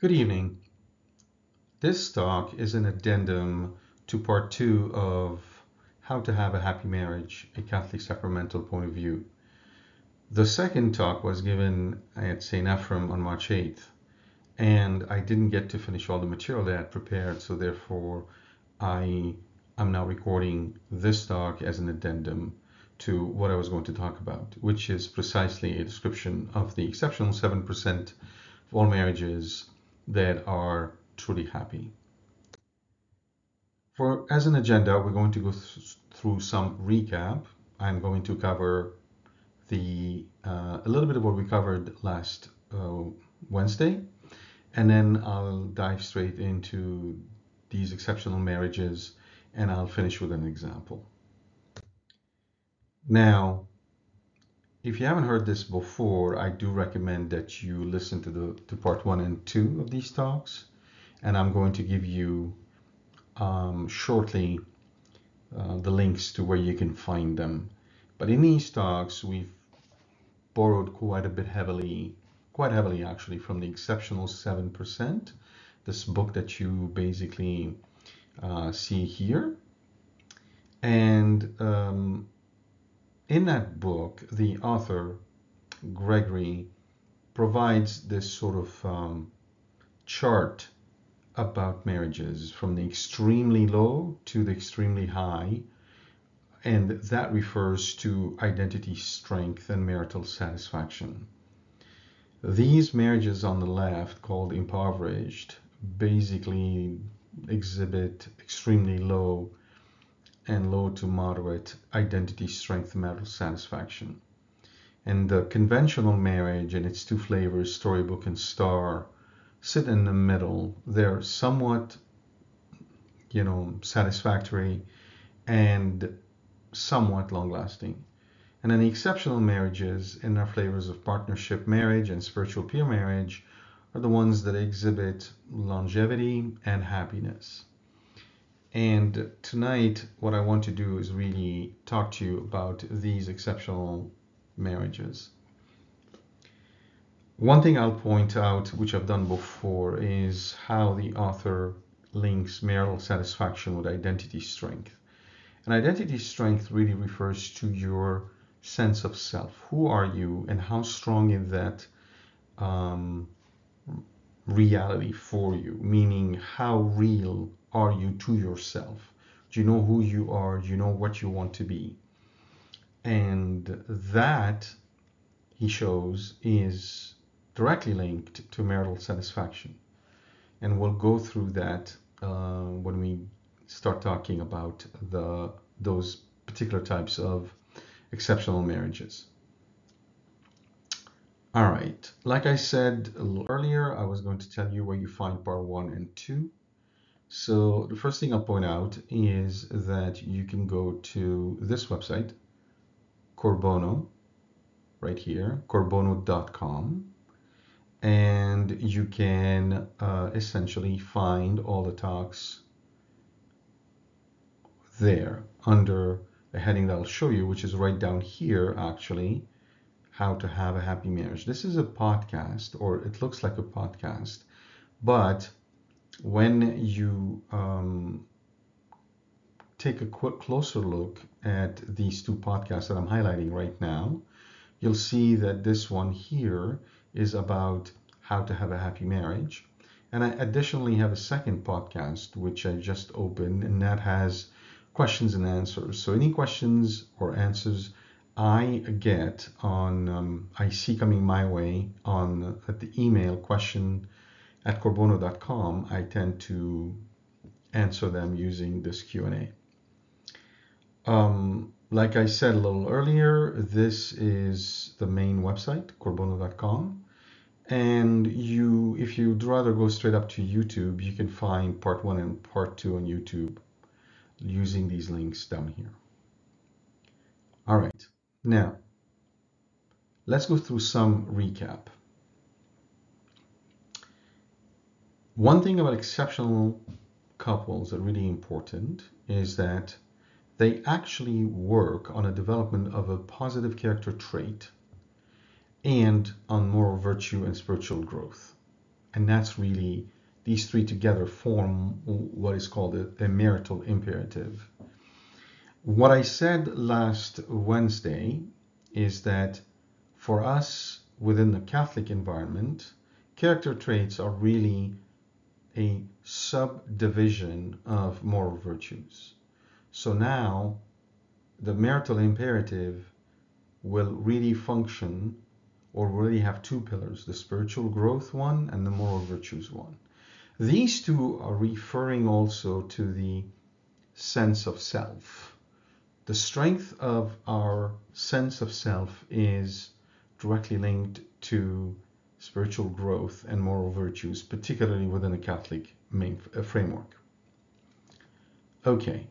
Good evening. This talk is an addendum to part two of How to Have a Happy Marriage, a Catholic Sacramental Point of View. The second talk was given at St. Ephrem on March 8th, and I didn't get to finish all the material that I had prepared, so therefore I am now recording this talk as an addendum to what I was going to talk about, which is precisely a description of the exceptional 7% of all marriages that are truly happy. For as an agenda, we're going to go th through some recap. I'm going to cover the uh, a little bit of what we covered last uh, Wednesday, and then I'll dive straight into these exceptional marriages, and I'll finish with an example. Now, if you haven't heard this before, I do recommend that you listen to the to part one and two of these talks, and I'm going to give you um, shortly uh, the links to where you can find them. But in these talks, we've borrowed quite a bit heavily, quite heavily actually, from the Exceptional Seven Percent, this book that you basically uh, see here, and um, in that book, the author, Gregory, provides this sort of um, chart about marriages from the extremely low to the extremely high. And that refers to identity strength and marital satisfaction. These marriages on the left, called impoverished, basically exhibit extremely low and low to moderate identity strength marital satisfaction. And the conventional marriage and its two flavors, storybook and star, sit in the middle. They're somewhat, you know, satisfactory and somewhat long lasting. And then the exceptional marriages in their flavors of partnership marriage and spiritual peer marriage are the ones that exhibit longevity and happiness. And tonight, what I want to do is really talk to you about these exceptional marriages. One thing I'll point out, which I've done before, is how the author links marital satisfaction with identity strength. And identity strength really refers to your sense of self. Who are you, and how strong is that um, reality for you? Meaning, how real are you to yourself? Do you know who you are? Do you know what you want to be? And that, he shows, is directly linked to marital satisfaction. And we'll go through that uh, when we start talking about the those particular types of exceptional marriages. All right, like I said earlier, I was going to tell you where you find part one and two. So the first thing I'll point out is that you can go to this website, Corbono, right here, corbono.com, and you can uh, essentially find all the talks there under a heading that I'll show you, which is right down here, actually, how to have a happy marriage. This is a podcast, or it looks like a podcast, but when you um, take a quick closer look at these two podcasts that I'm highlighting right now, you'll see that this one here is about how to have a happy marriage. And I additionally have a second podcast, which I just opened, and that has questions and answers. So any questions or answers I get on, um, I see coming my way on at the email question at corbono.com, I tend to answer them using this Q&A. Um, like I said a little earlier, this is the main website, corbono.com. And you, if you'd rather go straight up to YouTube, you can find part one and part two on YouTube using these links down here. All right, now let's go through some recap. One thing about exceptional couples that really important is that they actually work on a development of a positive character trait and on moral virtue and spiritual growth. And that's really, these three together form what is called a, a marital imperative. What I said last Wednesday is that for us within the Catholic environment, character traits are really a subdivision of moral virtues. So now the marital imperative will really function or really have two pillars the spiritual growth one and the moral virtues one. These two are referring also to the sense of self. The strength of our sense of self is directly linked to spiritual growth and moral virtues, particularly within a Catholic main, uh, framework. Okay.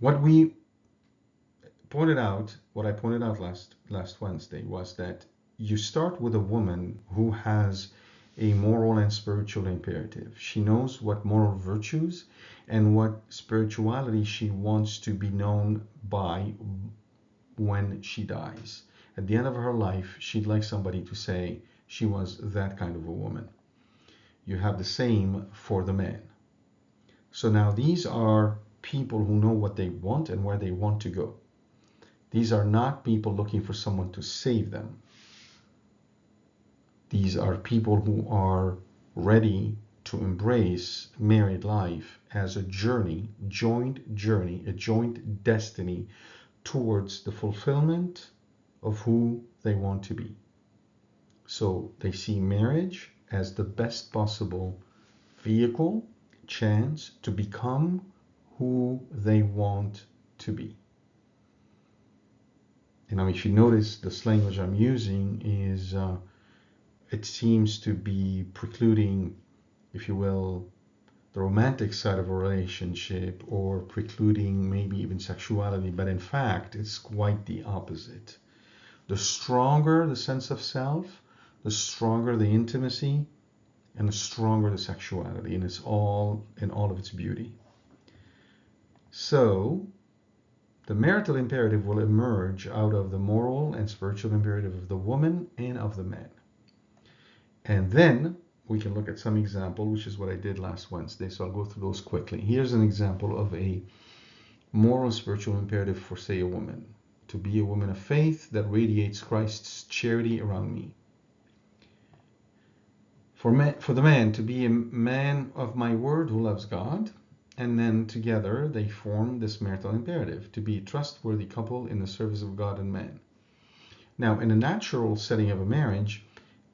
What we pointed out, what I pointed out last last Wednesday was that you start with a woman who has a moral and spiritual imperative. She knows what moral virtues and what spirituality she wants to be known by when she dies at the end of her life, she'd like somebody to say she was that kind of a woman. You have the same for the man. So now these are people who know what they want and where they want to go. These are not people looking for someone to save them. These are people who are ready to embrace married life as a journey, joint journey, a joint destiny towards the fulfillment of who they want to be. So they see marriage as the best possible vehicle, chance to become who they want to be. You know, if you notice this language I'm using is, uh, it seems to be precluding, if you will, the romantic side of a relationship or precluding maybe even sexuality, but in fact, it's quite the opposite. The stronger the sense of self, the stronger the intimacy, and the stronger the sexuality, and it's all in all of its beauty. So, the marital imperative will emerge out of the moral and spiritual imperative of the woman and of the man. And then we can look at some example, which is what I did last Wednesday. So I'll go through those quickly. Here's an example of a moral spiritual imperative for, say, a woman to be a woman of faith that radiates Christ's charity around me. For, man, for the man to be a man of my word who loves God, and then together they form this marital imperative to be a trustworthy couple in the service of God and man. Now, in a natural setting of a marriage,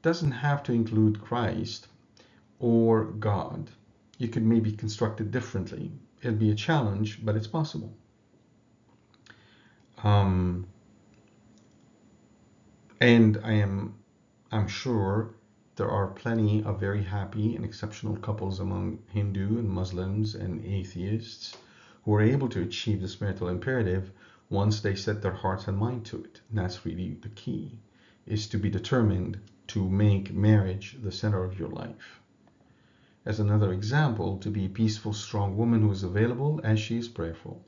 doesn't have to include Christ or God. You could maybe construct it differently. It'd be a challenge, but it's possible. Um, and I am, I'm sure there are plenty of very happy and exceptional couples among Hindu and Muslims and atheists who are able to achieve this marital imperative once they set their hearts and mind to it. And that's really the key, is to be determined to make marriage the center of your life. As another example, to be a peaceful, strong woman who is available as she is prayerful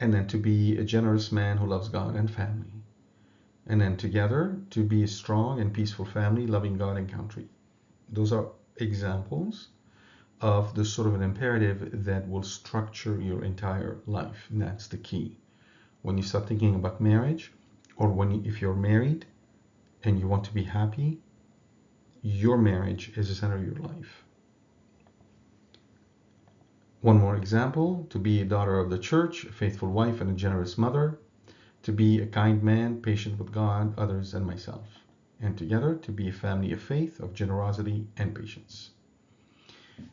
and then to be a generous man who loves God and family. And then together to be a strong and peaceful family, loving God and country. Those are examples of the sort of an imperative that will structure your entire life. And that's the key. When you start thinking about marriage, or when you, if you're married and you want to be happy, your marriage is the center of your life. One more example to be a daughter of the church, a faithful wife, and a generous mother, to be a kind man, patient with God, others, and myself, and together to be a family of faith, of generosity, and patience.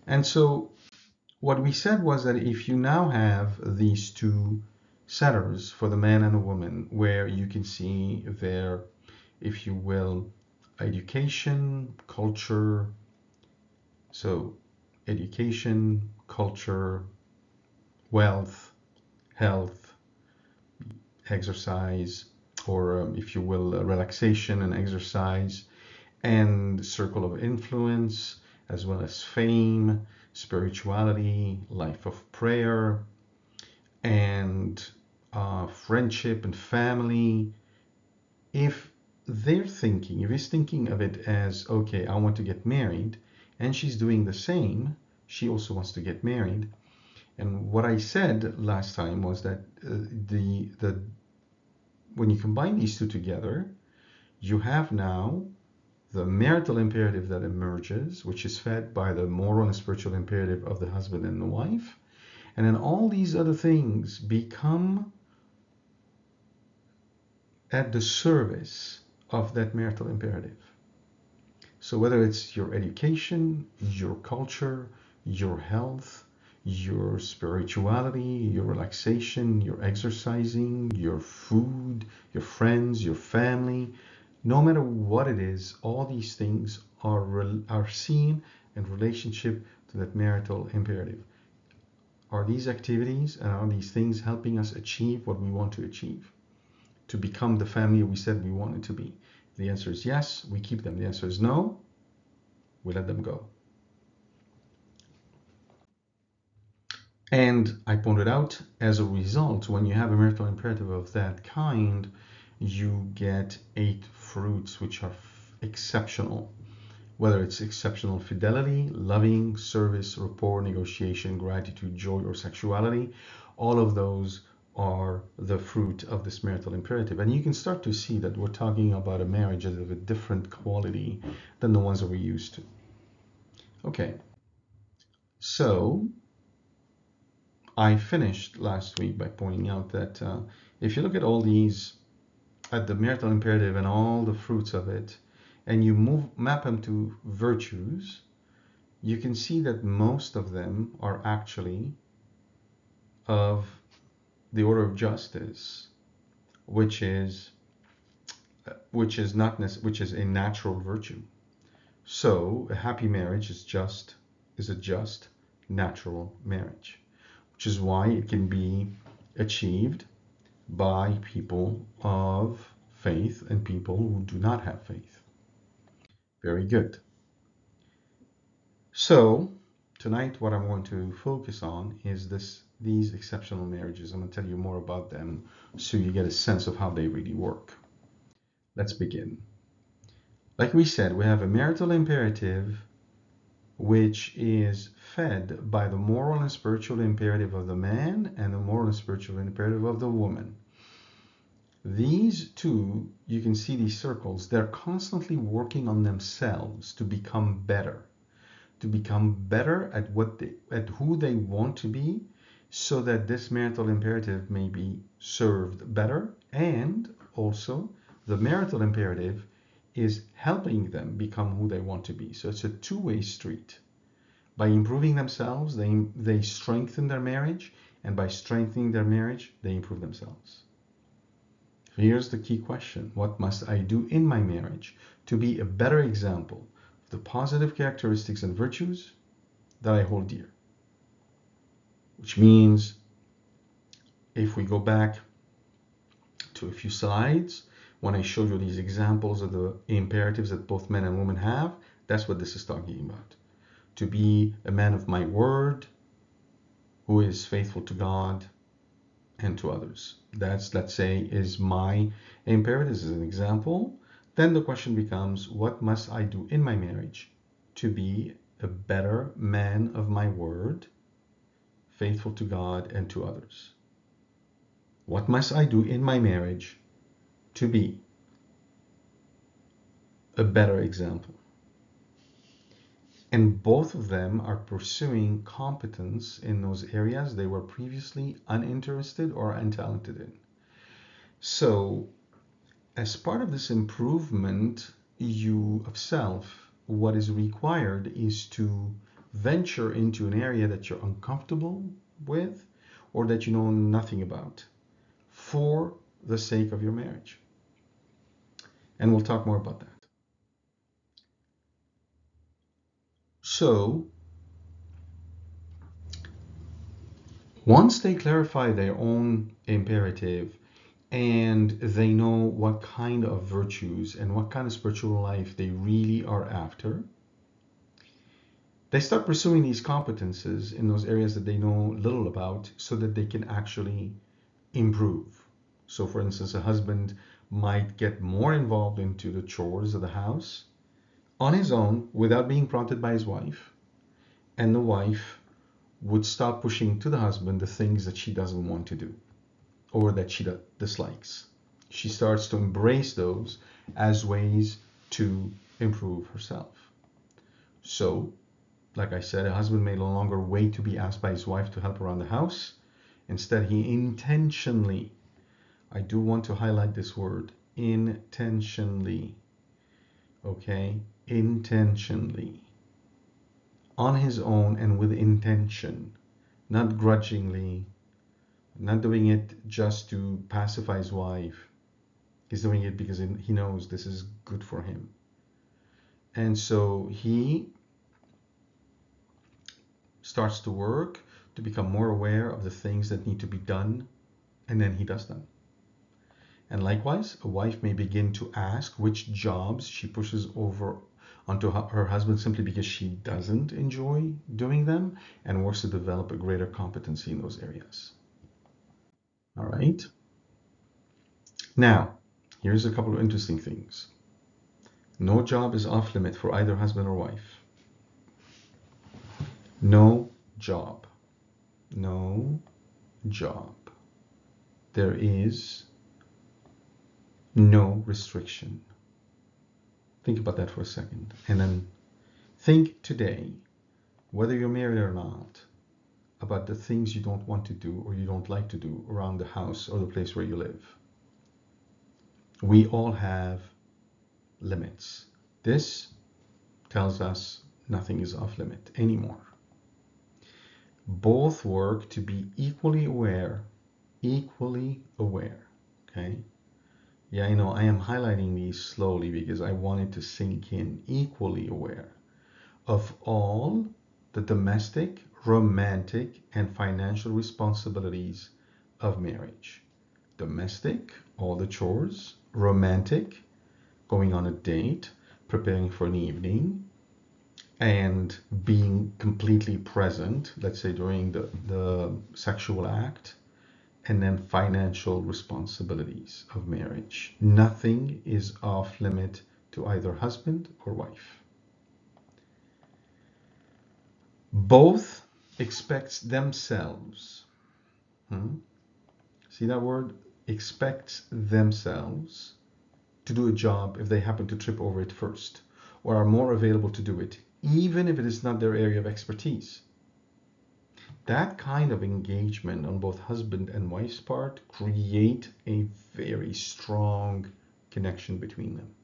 And so, what we said was that if you now have these two centers for the man and the woman, where you can see their, if you will, education, culture, so education, culture, wealth, health, exercise, or um, if you will, uh, relaxation and exercise, and circle of influence, as well as fame, spirituality, life of prayer, and uh, friendship and family. If they're thinking, if he's thinking of it as, okay, I want to get married, and she's doing the same, she also wants to get married. And what I said last time was that uh, the the when you combine these two together, you have now the marital imperative that emerges, which is fed by the moral and spiritual imperative of the husband and the wife. And then all these other things become at the service of that marital imperative. So whether it's your education, your culture, your health, your spirituality, your relaxation, your exercising, your food, your friends, your family, no matter what it is, all these things are, are seen in relationship to that marital imperative. Are these activities and are these things helping us achieve what we want to achieve? To become the family we said we wanted to be? the answer is yes, we keep them. The answer is no, we let them go. And I pointed out, as a result, when you have a marital imperative of that kind, you get eight fruits which are exceptional. Whether it's exceptional fidelity, loving, service, rapport, negotiation, gratitude, joy, or sexuality, all of those are the fruit of this marital imperative. And you can start to see that we're talking about a marriage of a different quality than the ones that we're used to. Okay, so I finished last week by pointing out that uh, if you look at all these, at the marital imperative and all the fruits of it, and you move map them to virtues, you can see that most of them are actually of the order of justice, which is which is not which is a natural virtue. So a happy marriage is just is a just natural marriage which is why it can be achieved by people of faith and people who do not have faith. Very good. So tonight what I'm going to focus on is this these exceptional marriages. I'm going to tell you more about them so you get a sense of how they really work. Let's begin. Like we said, we have a marital imperative which is fed by the moral and spiritual imperative of the man and the moral and spiritual imperative of the woman. These two, you can see these circles, they're constantly working on themselves to become better, to become better at what they, at who they want to be, so that this marital imperative may be served better, and also the marital imperative is helping them become who they want to be. So it's a two-way street. By improving themselves, they, they strengthen their marriage, and by strengthening their marriage, they improve themselves. Here's the key question. What must I do in my marriage to be a better example of the positive characteristics and virtues that I hold dear? Which means, if we go back to a few slides, when I showed you these examples of the imperatives that both men and women have, that's what this is talking about. To be a man of my word, who is faithful to God and to others. That's, let's say, is my imperative as an example. Then the question becomes, what must I do in my marriage to be a better man of my word, faithful to God and to others? What must I do in my marriage to be a better example. And both of them are pursuing competence in those areas they were previously uninterested or untalented in. So, as part of this improvement you of self, what is required is to venture into an area that you're uncomfortable with or that you know nothing about for the sake of your marriage. And we'll talk more about that. So, once they clarify their own imperative and they know what kind of virtues and what kind of spiritual life they really are after, they start pursuing these competences in those areas that they know little about so that they can actually improve. So, for instance, a husband might get more involved into the chores of the house on his own without being prompted by his wife. And the wife would stop pushing to the husband the things that she doesn't want to do or that she dislikes. She starts to embrace those as ways to improve herself. So, like I said, a husband may no longer wait to be asked by his wife to help around the house. Instead, he intentionally, I do want to highlight this word, intentionally, okay, intentionally, on his own and with intention, not grudgingly, not doing it just to pacify his wife. He's doing it because he knows this is good for him. And so he starts to work to become more aware of the things that need to be done, and then he does them. And likewise, a wife may begin to ask which jobs she pushes over onto her husband simply because she doesn't enjoy doing them and wants to develop a greater competency in those areas. All right. Now, here's a couple of interesting things. No job is off limit for either husband or wife. No job. No job. There is no restriction. Think about that for a second. And then think today, whether you're married or not, about the things you don't want to do or you don't like to do around the house or the place where you live. We all have limits. This tells us nothing is off limit anymore both work to be equally aware, equally aware, okay? Yeah, I know. I am highlighting these slowly because I wanted to sink in equally aware of all the domestic, romantic, and financial responsibilities of marriage. Domestic, all the chores, romantic, going on a date, preparing for an evening, and being completely present, let's say during the, the sexual act, and then financial responsibilities of marriage. Nothing is off limit to either husband or wife. Both expects themselves. Hmm? See that word? Expects themselves to do a job if they happen to trip over it first or are more available to do it even if it is not their area of expertise. That kind of engagement on both husband and wife's part create a very strong connection between them.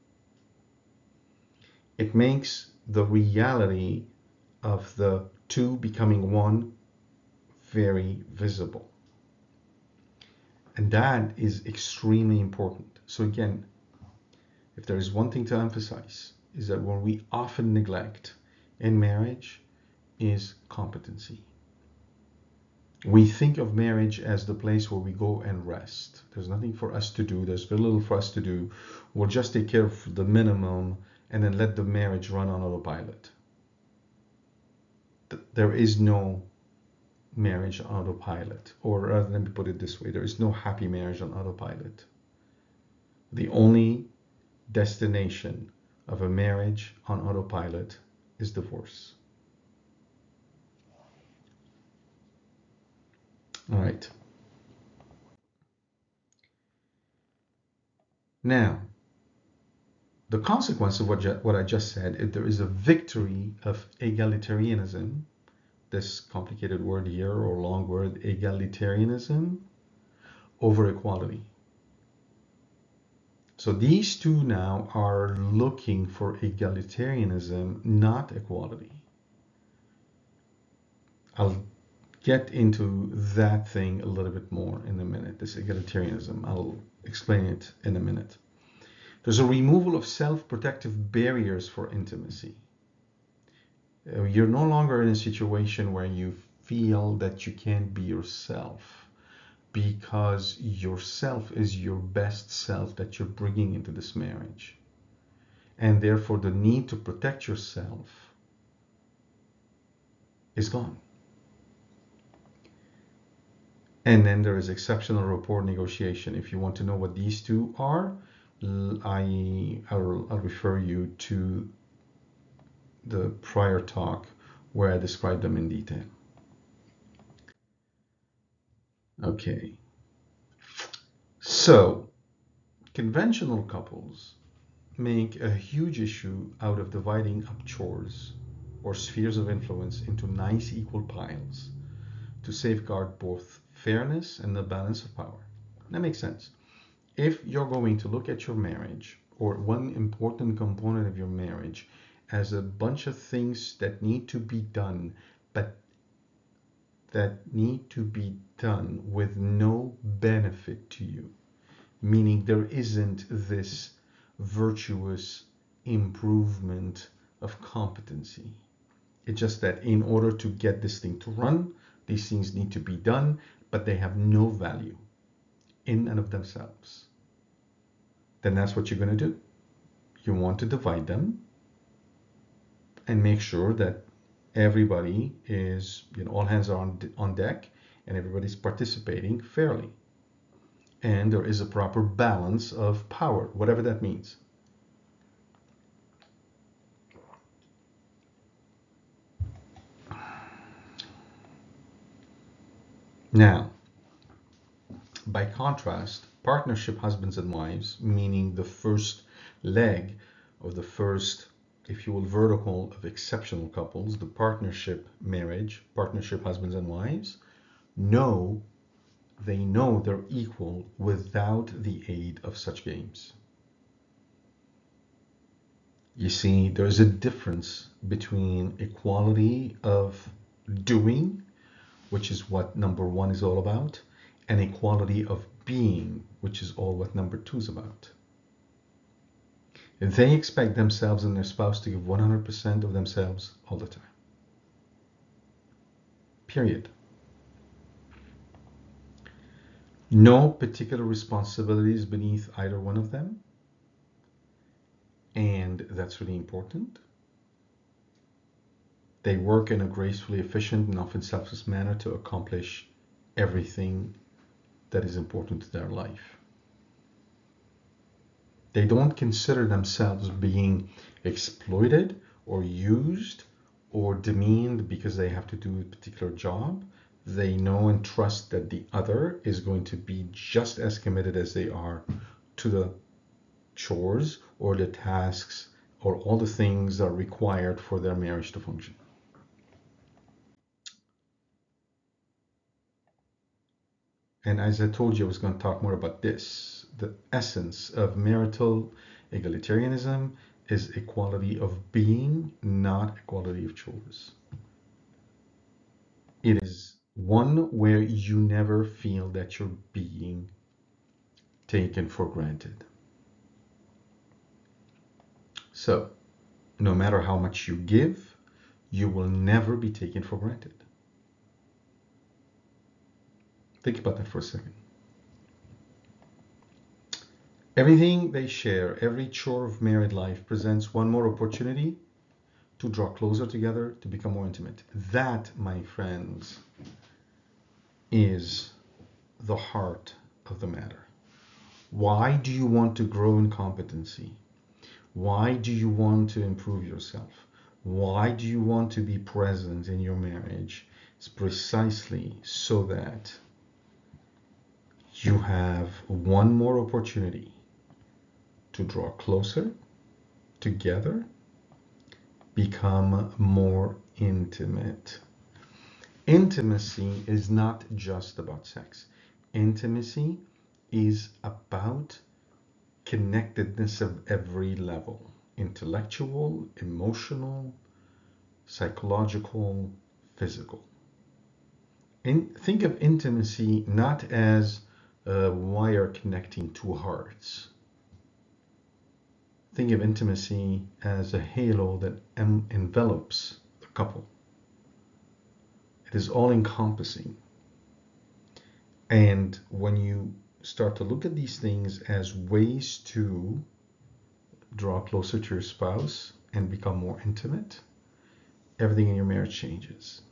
It makes the reality of the two becoming one very visible. And that is extremely important. So again, if there is one thing to emphasize, is that what we often neglect in marriage is competency. We think of marriage as the place where we go and rest. There's nothing for us to do. There's very little for us to do. We'll just take care of the minimum and then let the marriage run on autopilot. There is no marriage on autopilot. Or rather, let me put it this way there is no happy marriage on autopilot. The only destination of a marriage on autopilot is divorce. All right. Now, the consequence of what, what I just said, if there is a victory of egalitarianism, this complicated word here or long word, egalitarianism, over equality. So these two now are looking for egalitarianism, not equality. I'll get into that thing a little bit more in a minute, this egalitarianism. I'll explain it in a minute. There's a removal of self-protective barriers for intimacy. Uh, you're no longer in a situation where you feel that you can't be yourself because yourself is your best self that you're bringing into this marriage. And therefore, the need to protect yourself is gone. And then there is exceptional rapport negotiation. If you want to know what these two are, I, I'll, I'll refer you to the prior talk where I described them in detail. Okay. So, conventional couples make a huge issue out of dividing up chores or spheres of influence into nice equal piles to safeguard both fairness and the balance of power. That makes sense. If you're going to look at your marriage or one important component of your marriage as a bunch of things that need to be done, but that need to be done with no benefit to you, meaning there isn't this virtuous improvement of competency. It's just that in order to get this thing to run, these things need to be done, but they have no value in and of themselves. Then that's what you're going to do. You want to divide them and make sure that everybody is, you know, all hands are on, on deck and everybody's participating fairly. And there is a proper balance of power, whatever that means. Now, by contrast, partnership husbands and wives, meaning the first leg of the first, if you will, vertical of exceptional couples, the partnership marriage, partnership husbands and wives, know they know they're equal without the aid of such games. You see, there's a difference between equality of doing which is what number one is all about, and equality of being, which is all what number two is about. They expect themselves and their spouse to give 100% of themselves all the time. Period. No particular responsibilities beneath either one of them. And that's really important. They work in a gracefully efficient and often selfless manner to accomplish everything that is important to their life. They don't consider themselves being exploited or used or demeaned because they have to do a particular job. They know and trust that the other is going to be just as committed as they are to the chores or the tasks or all the things that are required for their marriage to function. And as I told you, I was going to talk more about this. The essence of marital egalitarianism is equality of being, not equality of chores. It is one where you never feel that you're being taken for granted. So, no matter how much you give, you will never be taken for granted. Think about that for a second. Everything they share, every chore of married life presents one more opportunity to draw closer together, to become more intimate. That, my friends, is the heart of the matter. Why do you want to grow in competency? Why do you want to improve yourself? Why do you want to be present in your marriage? It's precisely so that you have one more opportunity to draw closer together, become more intimate. Intimacy is not just about sex. Intimacy is about connectedness of every level intellectual, emotional, psychological, physical. In, think of intimacy not as a wire connecting two hearts. Think of intimacy as a halo that em- envelops the couple. It is all encompassing. And when you start to look at these things as ways to draw closer to your spouse and become more intimate, everything in your marriage changes.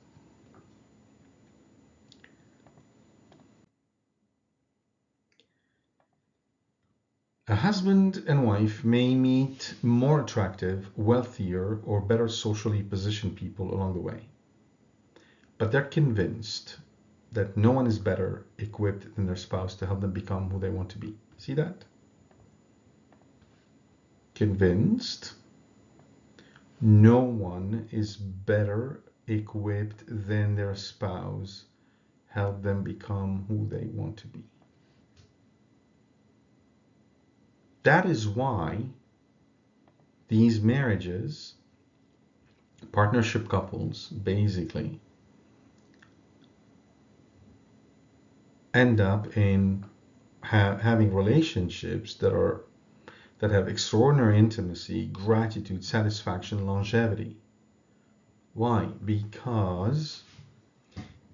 A husband and wife may meet more attractive, wealthier, or better socially positioned people along the way. But they're convinced that no one is better equipped than their spouse to help them become who they want to be. See that? Convinced no one is better equipped than their spouse help them become who they want to be. That is why these marriages, partnership couples, basically end up in ha- having relationships that are that have extraordinary intimacy, gratitude, satisfaction, longevity. Why? Because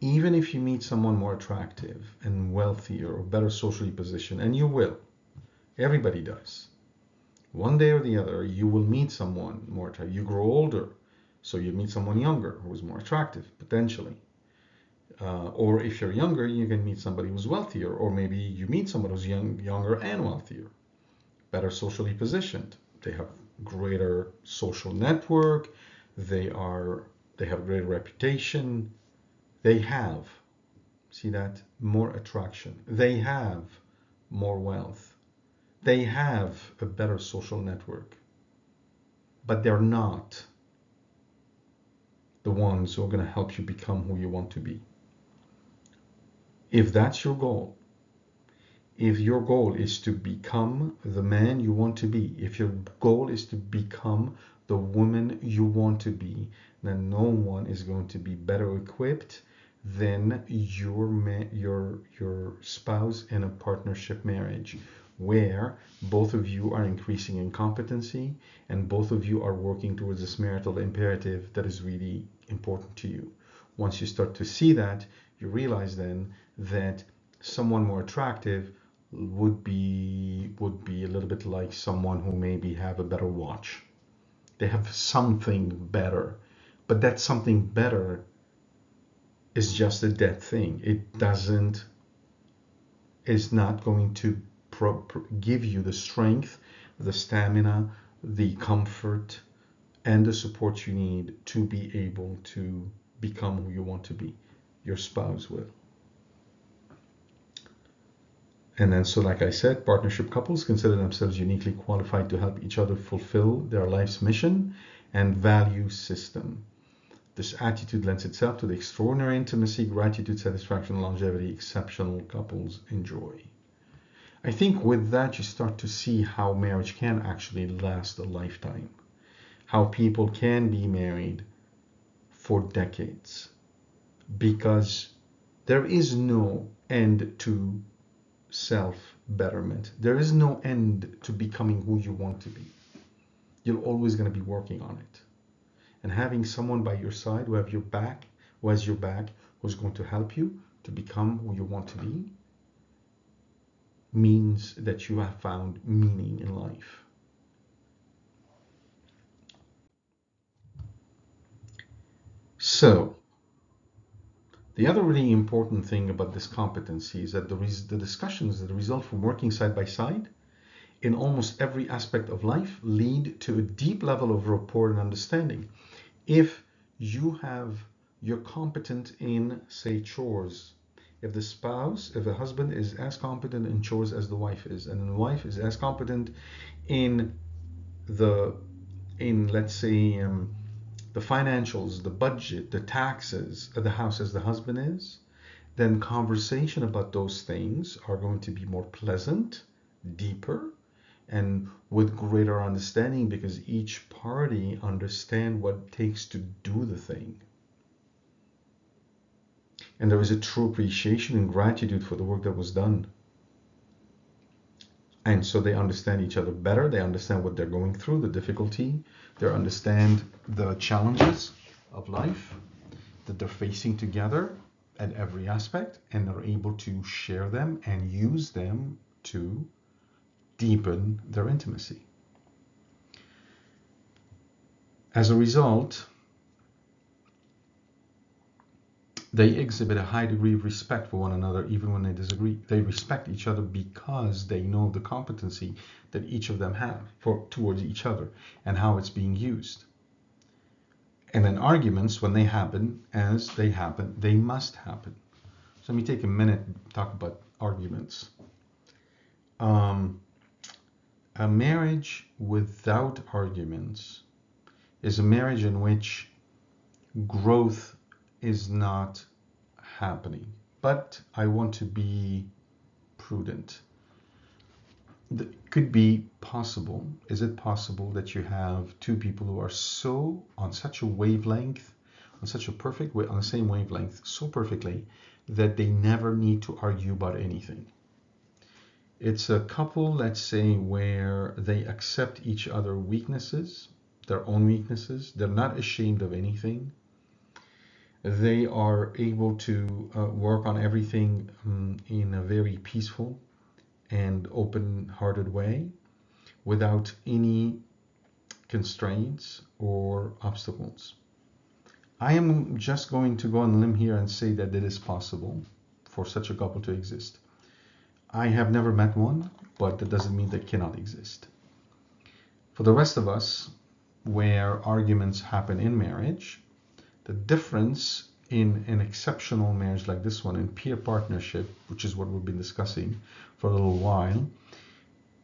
even if you meet someone more attractive and wealthier or better socially positioned, and you will, Everybody does. One day or the other, you will meet someone more attractive. You grow older, so you meet someone younger who is more attractive, potentially. Uh, or if you're younger, you can meet somebody who's wealthier, or maybe you meet someone who's young, younger and wealthier, better socially positioned. They have greater social network. They are they have greater reputation. They have see that more attraction. They have more wealth they have a better social network, but they're not the ones who are going to help you become who you want to be. If that's your goal, if your goal is to become the man you want to be, if your goal is to become the woman you want to be, then no one is going to be better equipped than your your your spouse in a partnership marriage where both of you are increasing in competency and both of you are working towards this marital imperative that is really important to you. Once you start to see that, you realize then that someone more attractive would be would be a little bit like someone who maybe have a better watch. They have something better, but that something better is just a dead thing. It doesn't is not going to pro- give you the strength, the stamina, the comfort, and the support you need to be able to become who you want to be. Your spouse will. And then, so like I said, partnership couples consider themselves uniquely qualified to help each other fulfill their life's mission and value system. This attitude lends itself to the extraordinary intimacy, gratitude, satisfaction, longevity exceptional couples enjoy. I think with that, you start to see how marriage can actually last a lifetime, how people can be married for decades, because there is no end to self betterment. There is no end to becoming who you want to be. You're always going to be working on it. And having someone by your side who have your back, who has your back, who's going to help you to become who you want to be, means that you have found meaning in life. So, the other really important thing about this competency is that the, the discussions that result from working side by side in almost every aspect of life lead to a deep level of rapport and understanding. If you have, you're competent in, say, chores, if the spouse, if the husband is as competent in chores as the wife is, and the wife is as competent in the, in let's say, um, the financials, the budget, the taxes of the house as the husband is, then conversation about those things are going to be more pleasant, deeper, and with greater understanding because each party understand what it takes to do the thing and there is a true appreciation and gratitude for the work that was done. And so they understand each other better. They understand what they're going through, the difficulty. They understand the challenges of life that they're facing together at every aspect, and they're able to share them and use them to deepen their intimacy. As a result, they exhibit a high degree of respect for one another even when they disagree. They respect each other because they know the competency that each of them have for towards each other and how it's being used. And then arguments, when they happen, as they happen, they must happen. So let me take a minute talk about arguments. Um, a marriage without arguments is a marriage in which growth is not happening. But I want to be prudent. It could be possible. Is it possible that you have two people who are so on such a wavelength, on such a perfect way, on the same wavelength, so perfectly that they never need to argue about anything? It's a couple, let's say, where they accept each other weaknesses, their own weaknesses. They're not ashamed of anything. They are able to uh, work on everything um, in a very peaceful and open-hearted way without any constraints or obstacles. I am just going to go on limb here and say that it is possible for such a couple to exist. I have never met one, but that doesn't mean they cannot exist. For the rest of us, where arguments happen in marriage, the difference in an exceptional marriage like this one, in peer partnership, which is what we've been discussing for a little while,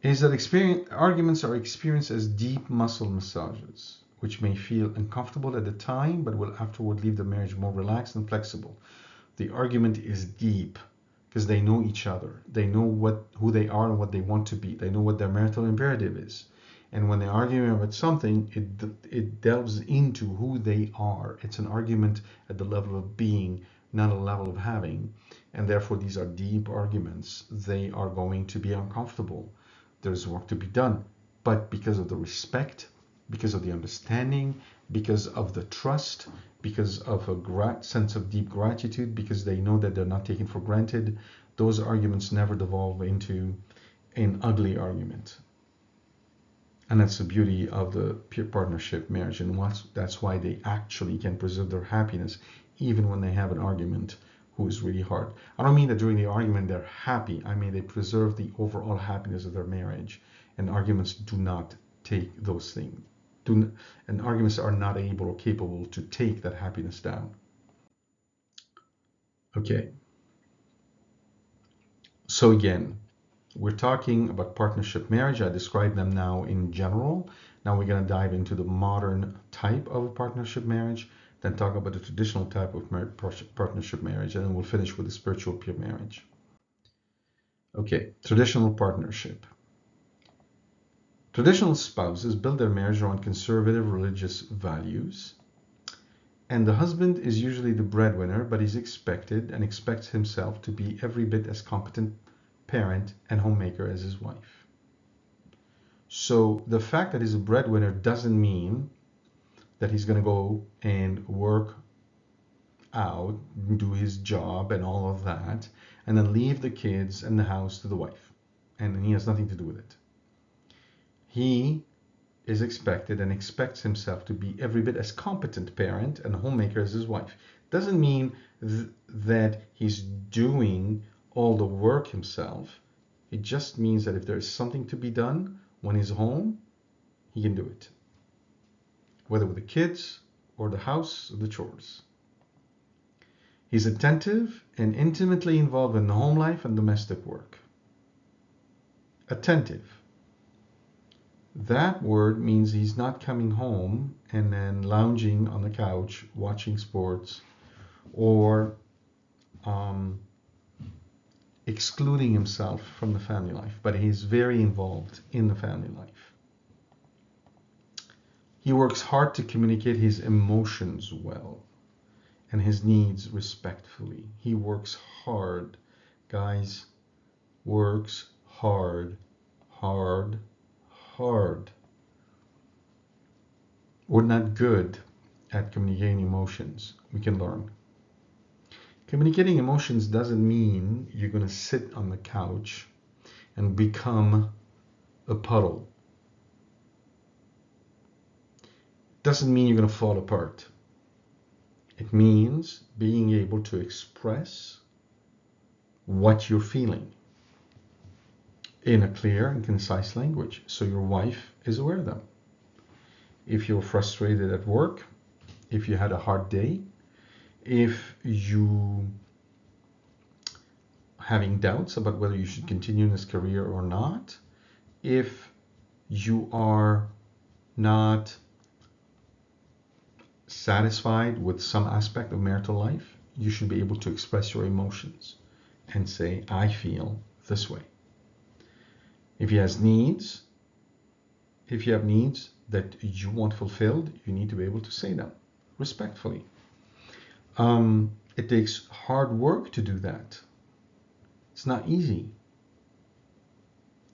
is that arguments are experienced as deep muscle massages, which may feel uncomfortable at the time, but will afterward leave the marriage more relaxed and flexible. The argument is deep because they know each other. They know what who they are and what they want to be. They know what their marital imperative is. And when they're arguing about something, it it delves into who they are. It's an argument at the level of being, not a level of having. And therefore, these are deep arguments. They are going to be uncomfortable. There's work to be done. But because of the respect, because of the understanding, because of the trust, because of a sense of deep gratitude, because they know that they're not taken for granted, those arguments never devolve into an ugly argument. And that's the beauty of the peer partnership marriage, and that's why they actually can preserve their happiness even when they have an argument who is really hard. I don't mean that during the argument they're happy. I mean they preserve the overall happiness of their marriage. And arguments do not take those things do, and arguments are not able or capable to take that happiness down. Okay. So again, we're talking about partnership marriage. I described them now in general. Now we're going to dive into the modern type of partnership marriage, then talk about the traditional type of mar partnership marriage, and then we'll finish with the spiritual peer marriage. Okay, traditional partnership. Traditional spouses build their marriage around conservative religious values, and the husband is usually the breadwinner, but he's expected and expects himself to be every bit as competent parent and homemaker as his wife. So the fact that he's a breadwinner doesn't mean that he's going to go and work out, do his job and all of that, and then leave the kids and the house to the wife. And he has nothing to do with it. He is expected and expects himself to be every bit as competent parent and homemaker as his wife. Doesn't mean th that he's doing all the work himself. It just means that if there is something to be done when he's home, he can do it. Whether with the kids or the house or the chores. He's attentive and intimately involved in the home life and domestic work. Attentive that word means he's not coming home and then lounging on the couch watching sports or um, excluding himself from the family life, but he's very involved in the family life. He works hard to communicate his emotions well and his needs respectfully. He works hard, guys, works hard, hard, hard. We're not good at communicating emotions. We can learn. Communicating emotions doesn't mean you're going to sit on the couch and become a puddle. Doesn't mean you're going to fall apart. It means being able to express what you're feeling in a clear and concise language so your wife is aware of them. If you're frustrated at work, if you had a hard day, if you having doubts about whether you should continue in this career or not, if you are not satisfied with some aspect of marital life, you should be able to express your emotions and say, I feel this way. If he has needs, if you have needs that you want fulfilled, you need to be able to say them respectfully. Um, it takes hard work to do that. It's not easy.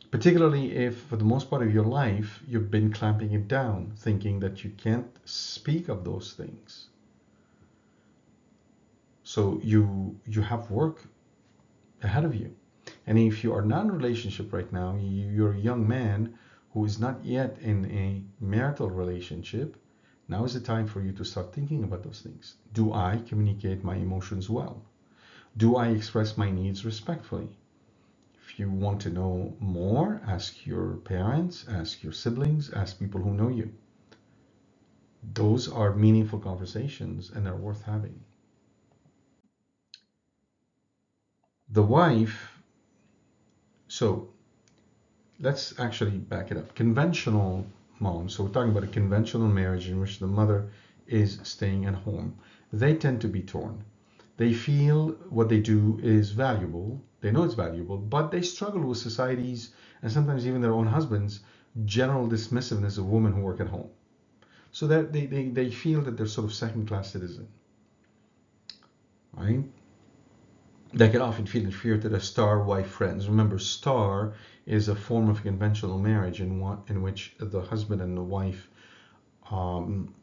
Particularly if, for the most part of your life, you've been clamping it down, thinking that you can't speak of those things. So you you have work ahead of you. And if you are not in a relationship right now, you're a young man who is not yet in a marital relationship, now is the time for you to start thinking about those things. Do I communicate my emotions well? Do I express my needs respectfully? If you want to know more, ask your parents, ask your siblings, ask people who know you. Those are meaningful conversations and they're worth having. The wife so let's actually back it up. Conventional mom, so we're talking about a conventional marriage in which the mother is staying at home. They tend to be torn. They feel what they do is valuable. They know it's valuable, but they struggle with society's and sometimes even their own husbands' general dismissiveness of women who work at home. So that they, they, they feel that they're sort of second class citizen. Right? they can often feel inferior to their star wife friends. Remember, star is a form of conventional marriage in one, in which the husband and the wife, um,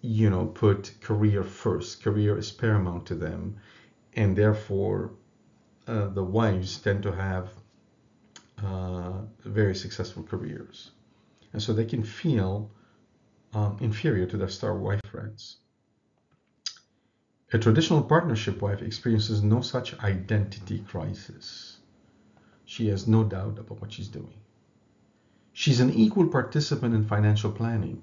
you know, put career first. Career is paramount to them, and therefore, uh, the wives tend to have uh, very successful careers, and so they can feel um, inferior to their star wife friends. A traditional partnership wife experiences no such identity crisis. She has no doubt about what she's doing. She's an equal participant in financial planning,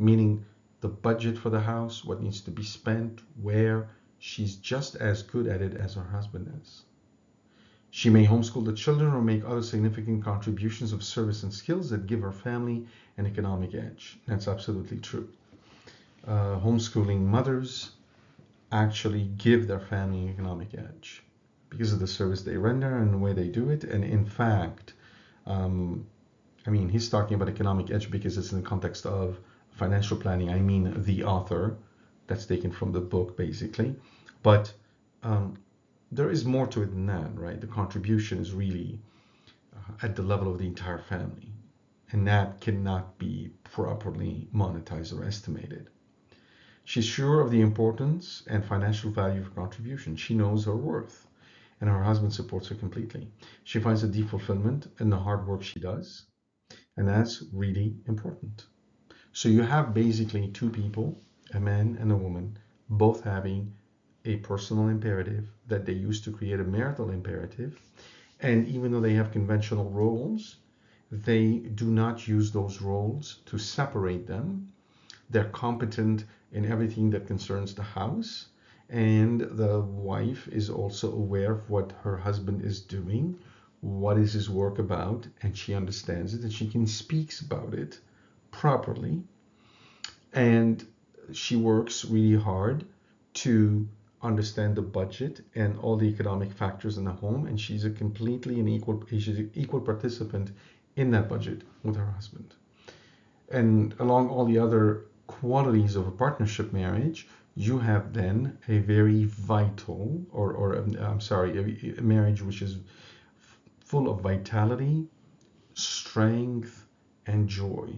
meaning the budget for the house, what needs to be spent, where. She's just as good at it as her husband is. She may homeschool the children or make other significant contributions of service and skills that give her family an economic edge. That's absolutely true. Uh, homeschooling mothers actually give their family an economic edge because of the service they render and the way they do it. And in fact, um, I mean, he's talking about economic edge because it's in the context of financial planning. I mean, the author, that's taken from the book basically. But um, there is more to it than that, right? The contribution is really uh, at the level of the entire family. And that cannot be properly monetized or estimated. She's sure of the importance and financial value of contribution. She knows her worth, and her husband supports her completely. She finds a deep fulfillment in the hard work she does, and that's really important. So you have basically two people, a man and a woman, both having a personal imperative that they use to create a marital imperative. And even though they have conventional roles, they do not use those roles to separate them. They're competent in everything that concerns the house. And the wife is also aware of what her husband is doing, what is his work about, and she understands it and she can speaks about it properly. And she works really hard to understand the budget and all the economic factors in the home and she's a completely an equal she's an equal participant in that budget with her husband and along all the other qualities of a partnership marriage, you have then a very vital, or, or um, I'm sorry, a, marriage which is full of vitality, strength, and joy.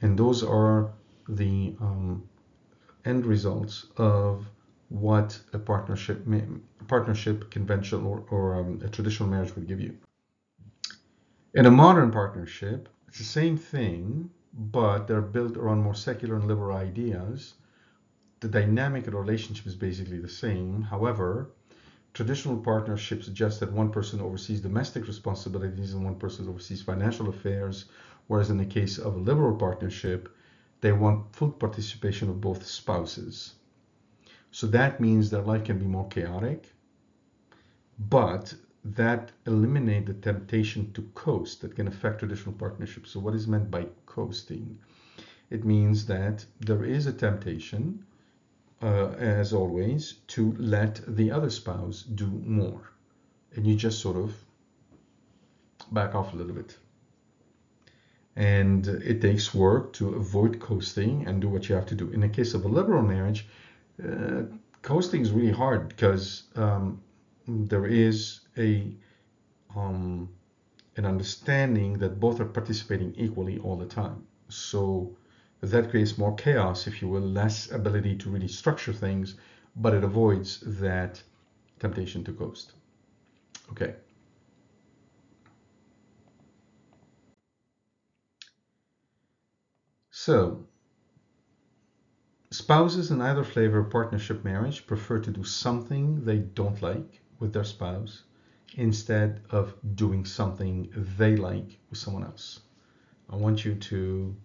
And those are the um, end results of what a partnership partnership conventional or, or um, a traditional marriage would give you. In a modern partnership, it's the same thing, but they're built around more secular and liberal ideas. The dynamic of the relationship is basically the same. However, traditional partnerships suggest that one person oversees domestic responsibilities and one person oversees financial affairs, whereas in the case of a liberal partnership, they want full participation of both spouses. So that means their life can be more chaotic, but that eliminate the temptation to coast that can affect traditional partnerships. So what is meant by coasting? It means that there is a temptation, uh, as always, to let the other spouse do more. And you just sort of back off a little bit. And it takes work to avoid coasting and do what you have to do. In the case of a liberal marriage, uh, coasting is really hard because um, there is a um, an understanding that both are participating equally all the time. So that creates more chaos, if you will, less ability to really structure things, but it avoids that temptation to ghost. Okay. So, spouses in either flavor partnership marriage prefer to do something they don't like with their spouse instead of doing something they like with someone else. I want you to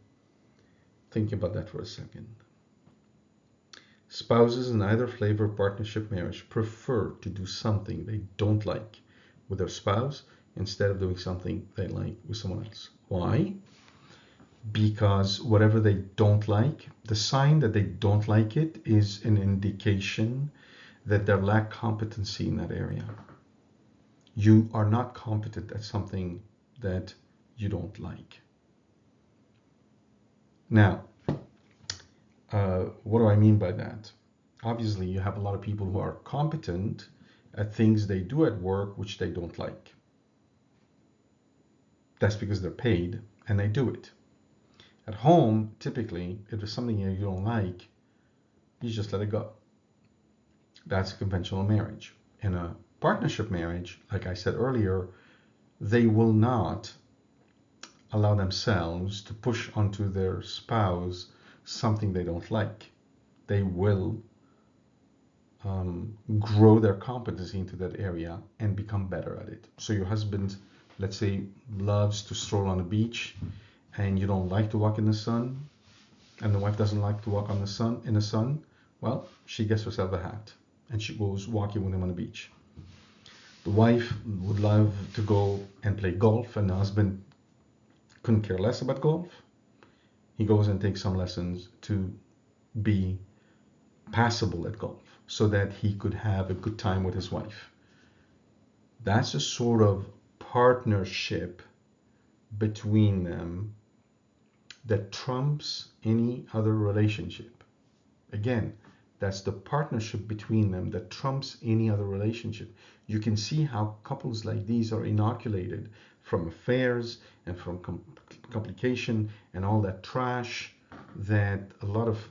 think about that for a second. Spouses in either flavor partnership marriage prefer to do something they don't like with their spouse instead of doing something they like with someone else. Why? Because whatever they don't like, the sign that they don't like it is an indication that they lack competency in that area you are not competent at something that you don't like. Now, uh, what do I mean by that? Obviously, you have a lot of people who are competent at things they do at work which they don't like. That's because they're paid and they do it. At home, typically, if there's something you don't like, you just let it go. That's conventional marriage. In a partnership marriage, like I said earlier, they will not allow themselves to push onto their spouse something they don't like. They will um, grow their competency into that area and become better at it. So your husband, let's say, loves to stroll on the beach, and you don't like to walk in the sun, and the wife doesn't like to walk on the sun in the sun. Well, she gets herself a hat and she goes walking with him on the beach the wife would love to go and play golf, and the husband couldn't care less about golf. He goes and takes some lessons to be passable at golf so that he could have a good time with his wife. That's a sort of partnership between them that trumps any other relationship. Again, that's the partnership between them that trumps any other relationship. You can see how couples like these are inoculated from affairs and from com- complication and all that trash that a lot of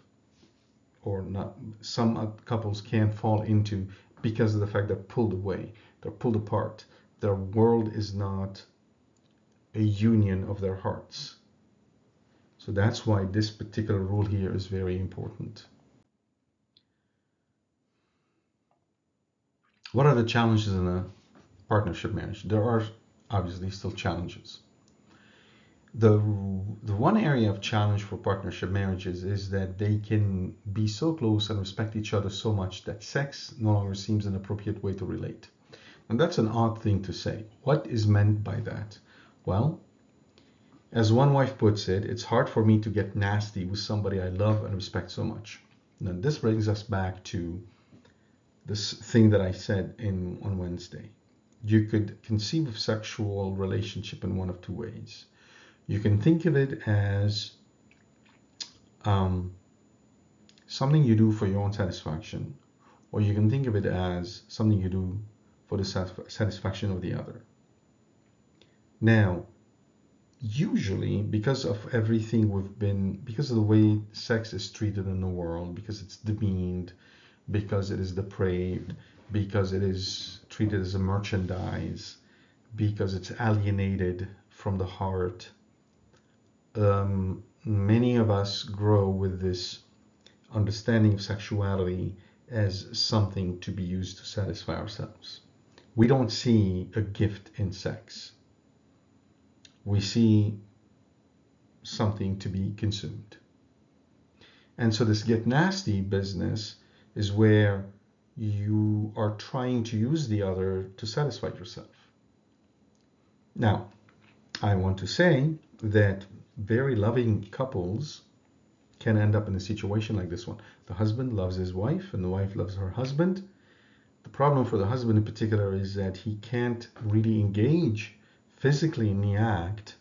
or not some couples can fall into because of the fact they're pulled away they're pulled apart. Their world is not a union of their hearts. So that's why this particular rule here is very important What are the challenges in a partnership marriage? There are obviously still challenges. The, the one area of challenge for partnership marriages is that they can be so close and respect each other so much that sex no longer seems an appropriate way to relate. And that's an odd thing to say. What is meant by that? Well, as one wife puts it, it's hard for me to get nasty with somebody I love and respect so much. Now, this brings us back to this thing that I said in on Wednesday. You could conceive of sexual relationship in one of two ways. You can think of it as um, something you do for your own satisfaction, or you can think of it as something you do for the satisfaction of the other. Now, usually, because of everything we've been, because of the way sex is treated in the world, because it's demeaned, because it is depraved, because it is treated as a merchandise, because it's alienated from the heart. Um, many of us grow with this understanding of sexuality as something to be used to satisfy ourselves. We don't see a gift in sex. We see something to be consumed. And so this get nasty business is where you are trying to use the other to satisfy yourself. Now, I want to say that very loving couples can end up in a situation like this one. The husband loves his wife and the wife loves her husband. The problem for the husband in particular is that he can't really engage physically in the act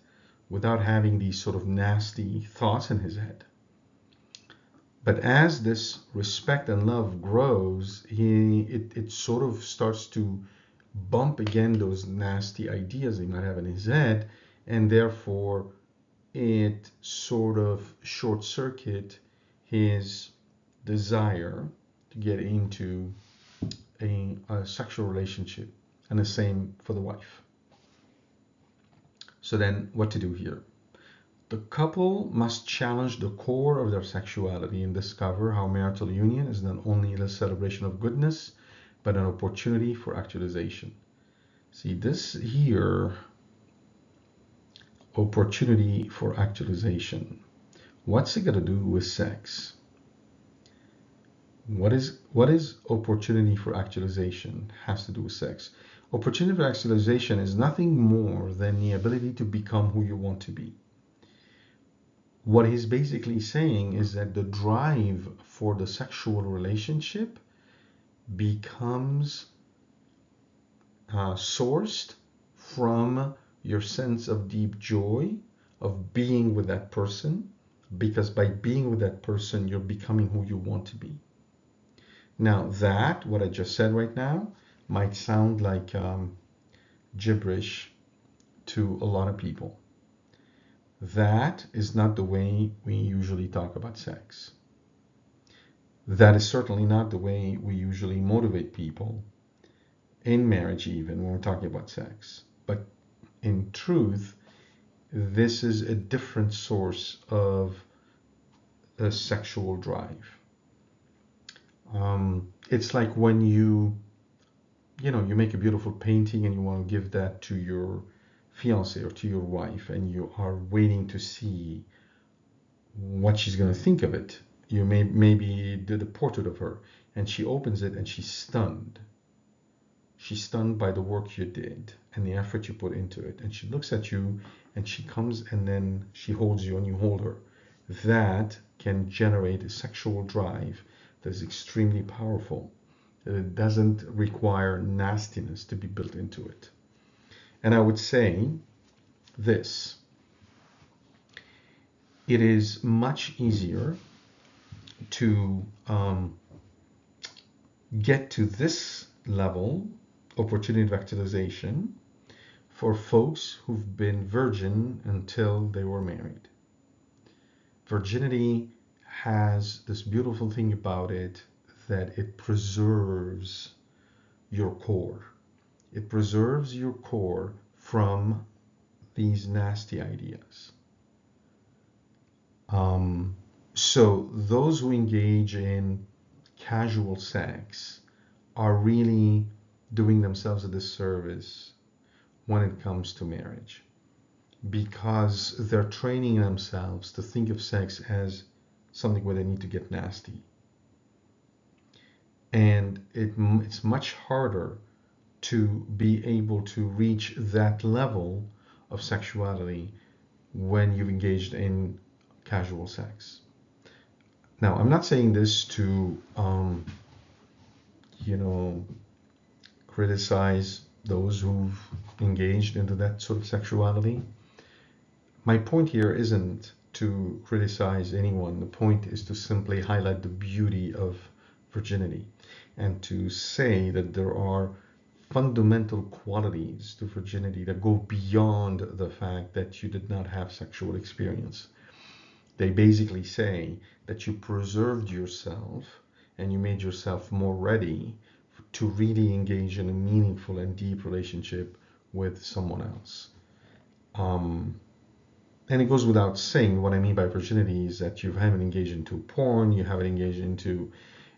without having these sort of nasty thoughts in his head. But as this respect and love grows, he it, it sort of starts to bump again those nasty ideas he might have in his head, and therefore it sort of short circuit his desire to get into a, a sexual relationship, and the same for the wife. So then what to do here? The couple must challenge the core of their sexuality and discover how marital union is not only a celebration of goodness, but an opportunity for actualization. See, this here, opportunity for actualization. What's it got to do with sex? What is what is opportunity for actualization has to do with sex? Opportunity for actualization is nothing more than the ability to become who you want to be. What he's basically saying is that the drive for the sexual relationship becomes uh, sourced from your sense of deep joy of being with that person because by being with that person you're becoming who you want to be now that what i just said right now might sound like um, gibberish to a lot of people. That is not the way we usually talk about sex. That is certainly not the way we usually motivate people in marriage, even when we're talking about sex. But in truth, this is a different source of a sexual drive. Um, it's like when you you know, you make a beautiful painting and you want to give that to your fiance or to your wife, and you are waiting to see what she's going to think of it. You may maybe did a portrait of her, and she opens it and she's stunned. She's stunned by the work you did and the effort you put into it. And she looks at you and she comes and then she holds you and you hold her. That can generate a sexual drive that is extremely powerful it doesn't require nastiness to be built into it. And I would say this it is much easier to um, get to this level, opportunity of actualization, for folks who've been virgin until they were married. Virginity has this beautiful thing about it that it preserves your core. It preserves your core from these nasty ideas. Um, so those who engage in casual sex are really doing themselves a disservice when it comes to marriage because they're training themselves to think of sex as something where they need to get nasty and it, it's much harder to be able to reach that level of sexuality when you've engaged in casual sex. Now, I'm not saying this to, um, you know, criticize those who've engaged into that sort of sexuality. My point here isn't to criticize anyone. The point is to simply highlight the beauty of virginity and to say that there are fundamental qualities to virginity that go beyond the fact that you did not have sexual experience. They basically say that you preserved yourself and you made yourself more ready to really engage in a meaningful and deep relationship with someone else. Um, and it goes without saying what I mean by virginity is that you haven't engaged into porn, you haven't engaged into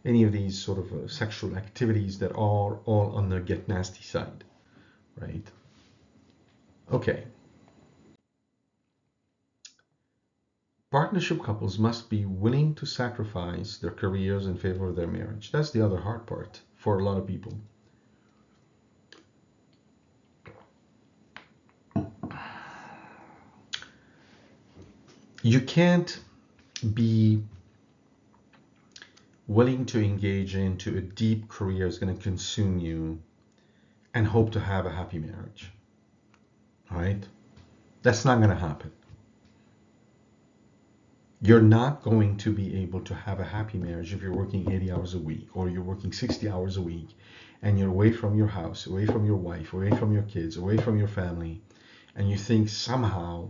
any of these sort of uh, sexual activities that are all on the get nasty side, right? Okay. Partnership couples must be willing to sacrifice their careers in favor of their marriage. That's the other hard part for a lot of people. You can't be willing to engage into a deep career is going to consume you and hope to have a happy marriage. All right? That's not going to happen. You're not going to be able to have a happy marriage if you're working 80 hours a week or you're working 60 hours a week and you're away from your house, away from your wife, away from your kids, away from your family, and you think somehow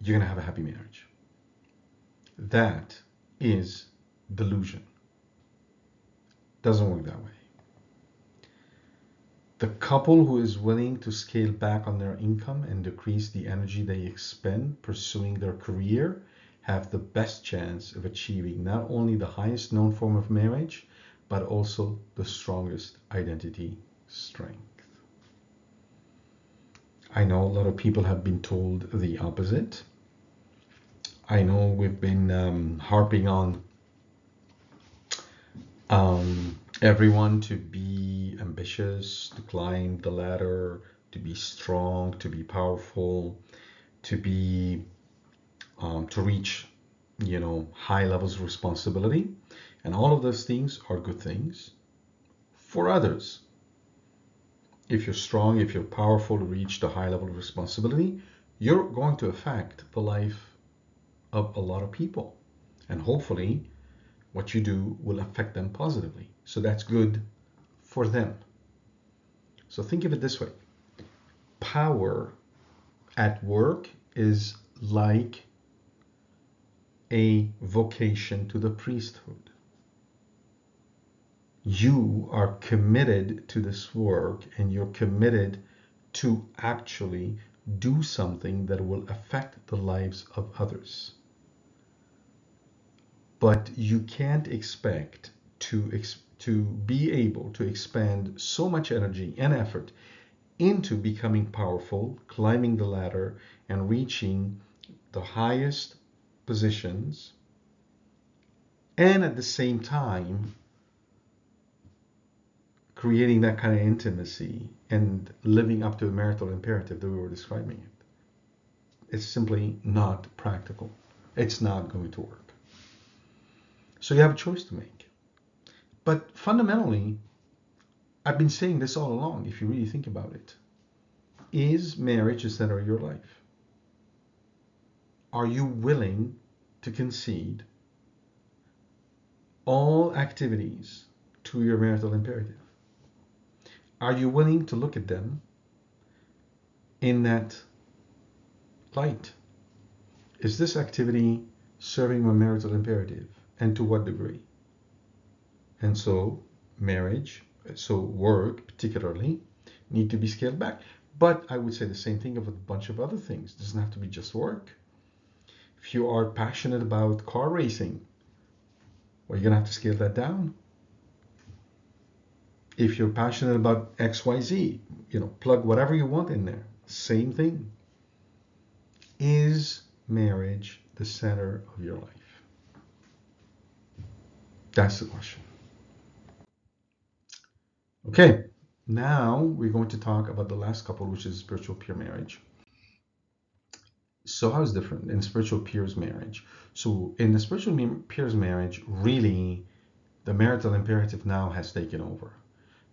you're going to have a happy marriage. That is delusion. Doesn't work that way. The couple who is willing to scale back on their income and decrease the energy they expend pursuing their career have the best chance of achieving not only the highest known form of marriage, but also the strongest identity strength. I know a lot of people have been told the opposite. I know we've been um, harping on um, everyone to be ambitious, to climb the ladder, to be strong, to be powerful, to be um, to reach, you know, high levels of responsibility, and all of those things are good things for others. If you're strong, if you're powerful to reach the high level of responsibility, you're going to affect the life of a lot of people, and hopefully what you do will affect them positively. So that's good for them. So think of it this way power at work is like a vocation to the priesthood. You are committed to this work and you're committed to actually do something that will affect the lives of others but you can't expect to to be able to expend so much energy and effort into becoming powerful, climbing the ladder, and reaching the highest positions, and at the same time creating that kind of intimacy and living up to the marital imperative that we were describing it. It's simply not practical. It's not going to work. So you have a choice to make. But fundamentally, I've been saying this all along, if you really think about it. Is marriage the center of your life? Are you willing to concede all activities to your marital imperative? Are you willing to look at them in that light? Is this activity serving my marital imperative? And to what degree. And so marriage, so work particularly, need to be scaled back. But I would say the same thing of a bunch of other things. It doesn't have to be just work. If you are passionate about car racing, well, you're gonna have to scale that down. If you're passionate about XYZ, you know, plug whatever you want in there. Same thing. Is marriage the center of your life? That's the question. Okay, now we're going to talk about the last couple, which is spiritual peer marriage. So how is different in spiritual peers marriage? So in the spiritual peers marriage, really, the marital imperative now has taken over.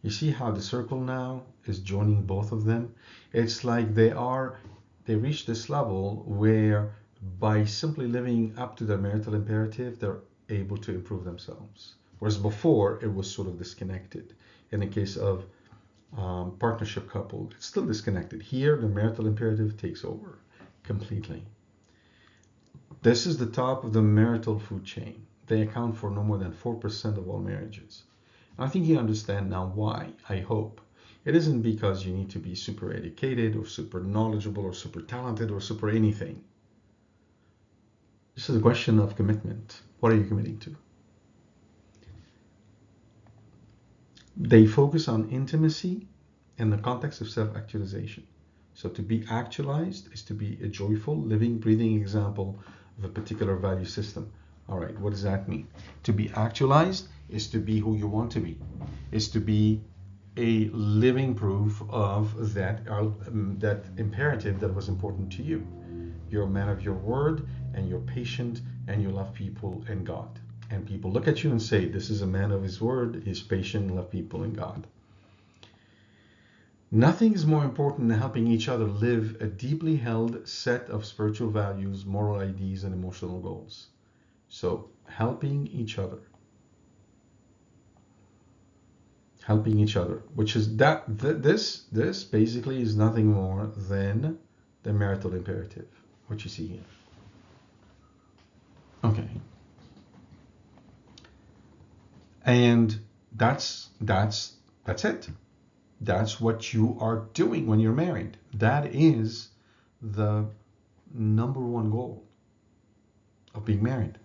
You see how the circle now is joining both of them? It's like they are, they reach this level where by simply living up to the marital imperative, they're able to improve themselves. Whereas before, it was sort of disconnected. In the case of um, partnership couple, it's still disconnected. Here, the marital imperative takes over completely. This is the top of the marital food chain. They account for no more than 4% of all marriages. I think you understand now why, I hope. It isn't because you need to be super educated or super knowledgeable or super talented or super anything. This is a question of commitment. What are you committing to? They focus on intimacy in the context of self actualization. So, to be actualized is to be a joyful, living, breathing example of a particular value system. All right, what does that mean? To be actualized is to be who you want to be, is to be a living proof of that, um, that imperative that was important to you. You're a man of your word, and you're patient, and you love people and God. And people look at you and say, This is a man of his word, he's patient, love people and God. Nothing is more important than helping each other live a deeply held set of spiritual values, moral ideas, and emotional goals. So, helping each other. Helping each other, which is that th- this this basically is nothing more than the marital imperative, what you see here. Okay. And that's that's that's it. That's what you are doing when you're married. That is the number one goal of being married.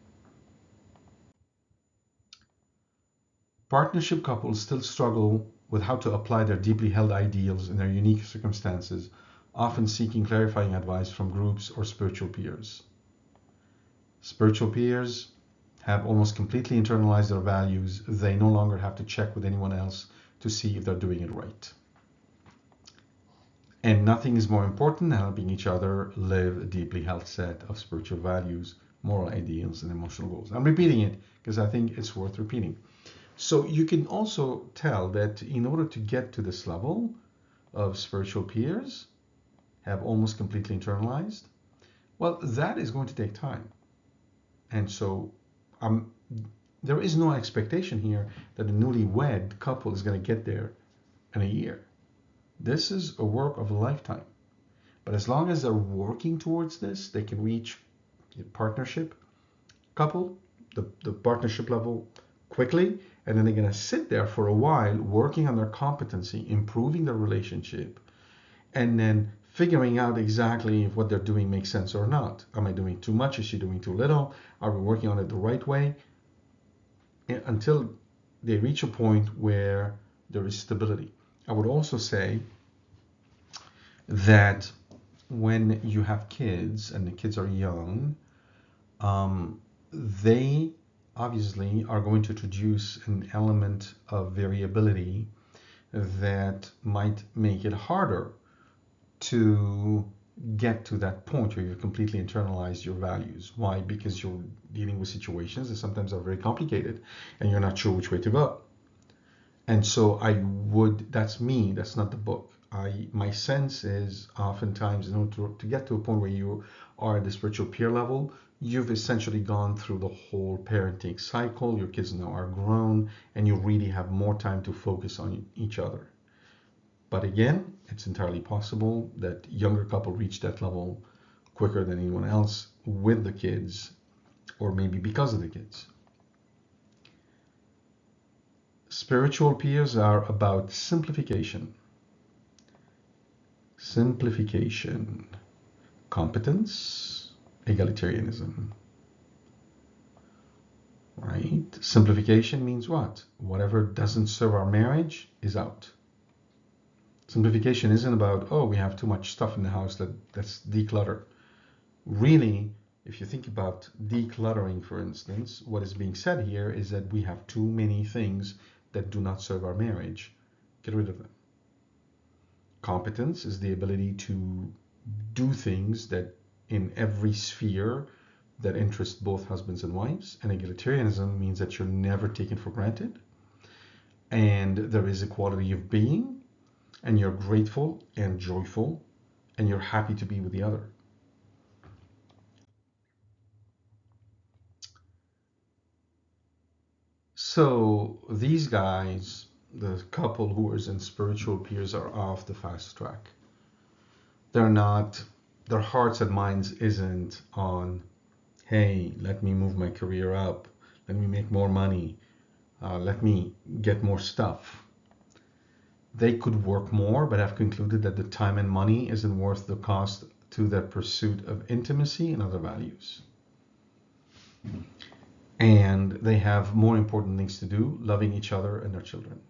Partnership couples still struggle with how to apply their deeply held ideals in their unique circumstances, often seeking clarifying advice from groups or spiritual peers. Spiritual peers have almost completely internalized their values. They no longer have to check with anyone else to see if they're doing it right. And nothing is more important than helping each other live a deeply held set of spiritual values, moral ideals, and emotional goals. I'm repeating it because I think it's worth repeating. So you can also tell that in order to get to this level of spiritual peers, have almost completely internalized, well, that is going to take time. And so um, there is no expectation here that a newlywed couple is going to get there in a year. This is a work of a lifetime. But as long as they're working towards this, they can reach partnership couple, the, the partnership level quickly, and then they're going to sit there for a while working on their competency, improving their relationship, and then figuring out exactly if what they're doing makes sense or not. Am I doing too much? Is she doing too little? Are we working on it the right way? Until they reach a point where there is stability. I would also say that when you have kids and the kids are young, um, they obviously are going to introduce an element of variability that might make it harder to get to that point where you've completely internalized your values. Why? Because you're dealing with situations that sometimes are very complicated and you're not sure which way to go. And so I would, that's me, that's not the book. I, my sense is oftentimes in order to, to get to a point where you are at the spiritual peer level, you've essentially gone through the whole parenting cycle. Your kids now are grown and you really have more time to focus on each other. But again, it's entirely possible that younger couple reach that level quicker than anyone else with the kids or maybe because of the kids. Spiritual peers are about simplification. Simplification, competence, egalitarianism. Right? Simplification means what? Whatever doesn't serve our marriage is out. Simplification isn't about, oh, we have too much stuff in the house, that, let's declutter. Really, if you think about decluttering, for instance, what is being said here is that we have too many things that do not serve our marriage. Get rid of them. Competence is the ability to do things that in every sphere that interest both husbands and wives. And egalitarianism means that you're never taken for granted. And there is a quality of being and you're grateful and joyful and you're happy to be with the other. So these guys, the couple who is in spiritual peers, are off the fast track. They're not, their hearts and minds isn't on, hey, let me move my career up, let me make more money, uh, let me get more stuff they could work more, but have concluded that the time and money isn't worth the cost to their pursuit of intimacy and other values. And they have more important things to do, loving each other and their children.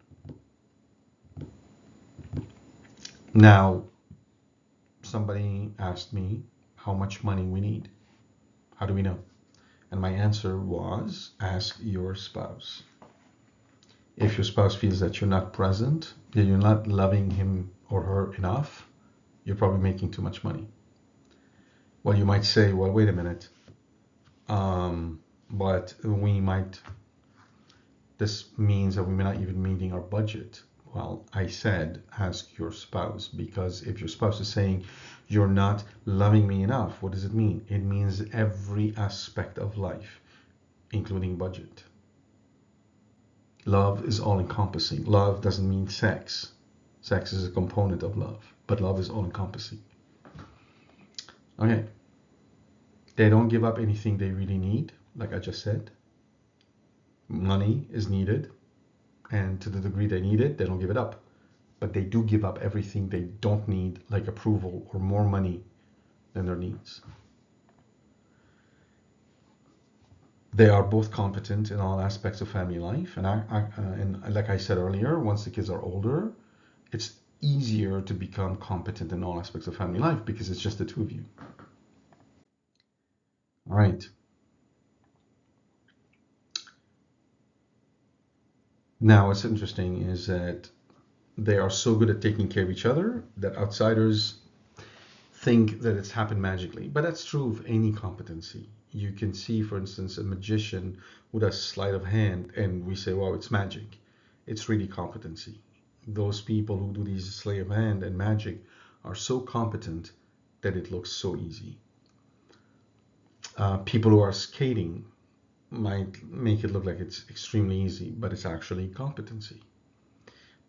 Now, somebody asked me how much money we need. How do we know? And my answer was ask your spouse. If your spouse feels that you're not present, that you're not loving him or her enough, you're probably making too much money. Well, you might say, well, wait a minute. Um, but we might, this means that we may not even meeting our budget. Well, I said ask your spouse because if your spouse is saying you're not loving me enough, what does it mean? It means every aspect of life, including budget. Love is all encompassing. Love doesn't mean sex. Sex is a component of love, but love is all encompassing. Okay. They don't give up anything they really need, like I just said. Money is needed, and to the degree they need it, they don't give it up. But they do give up everything they don't need, like approval or more money than their needs. They are both competent in all aspects of family life, and I, I uh, and like I said earlier, once the kids are older, it's easier to become competent in all aspects of family life because it's just the two of you. All right. Now, what's interesting is that they are so good at taking care of each other that outsiders think that it's happened magically. But that's true of any competency. You can see, for instance, a magician with a sleight of hand, and we say, wow, it's magic. It's really competency. Those people who do these sleight of hand and magic are so competent that it looks so easy. Uh, people who are skating might make it look like it's extremely easy, but it's actually competency.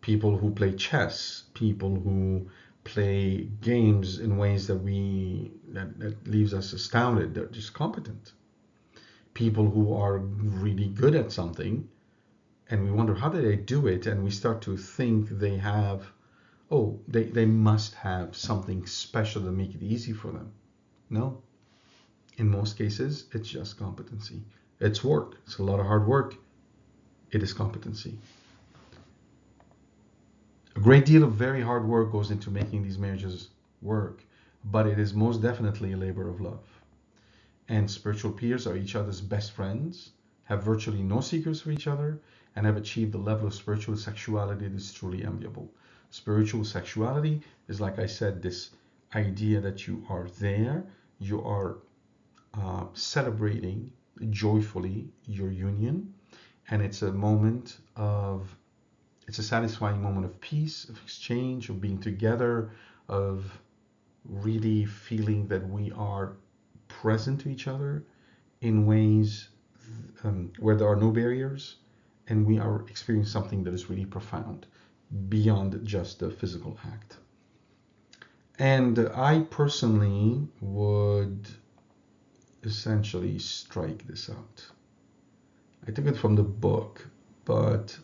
People who play chess, people who play games in ways that we that, that leaves us astounded, they're just competent. People who are really good at something and we wonder how did they do it and we start to think they have oh they, they must have something special to make it easy for them no in most cases it's just competency it's work. It's a lot of hard work. It is competency. A great deal of very hard work goes into making these marriages work, but it is most definitely a labor of love. And spiritual peers are each other's best friends, have virtually no secrets for each other, and have achieved a level of spiritual sexuality that is truly enviable. Spiritual sexuality is, like I said, this idea that you are there, you are uh, celebrating joyfully your union and it's a moment of it's a satisfying moment of peace of exchange of being together of really feeling that we are present to each other in ways um, where there are no barriers and we are experiencing something that is really profound beyond just the physical act and i personally would essentially strike this out. I took it from the book, but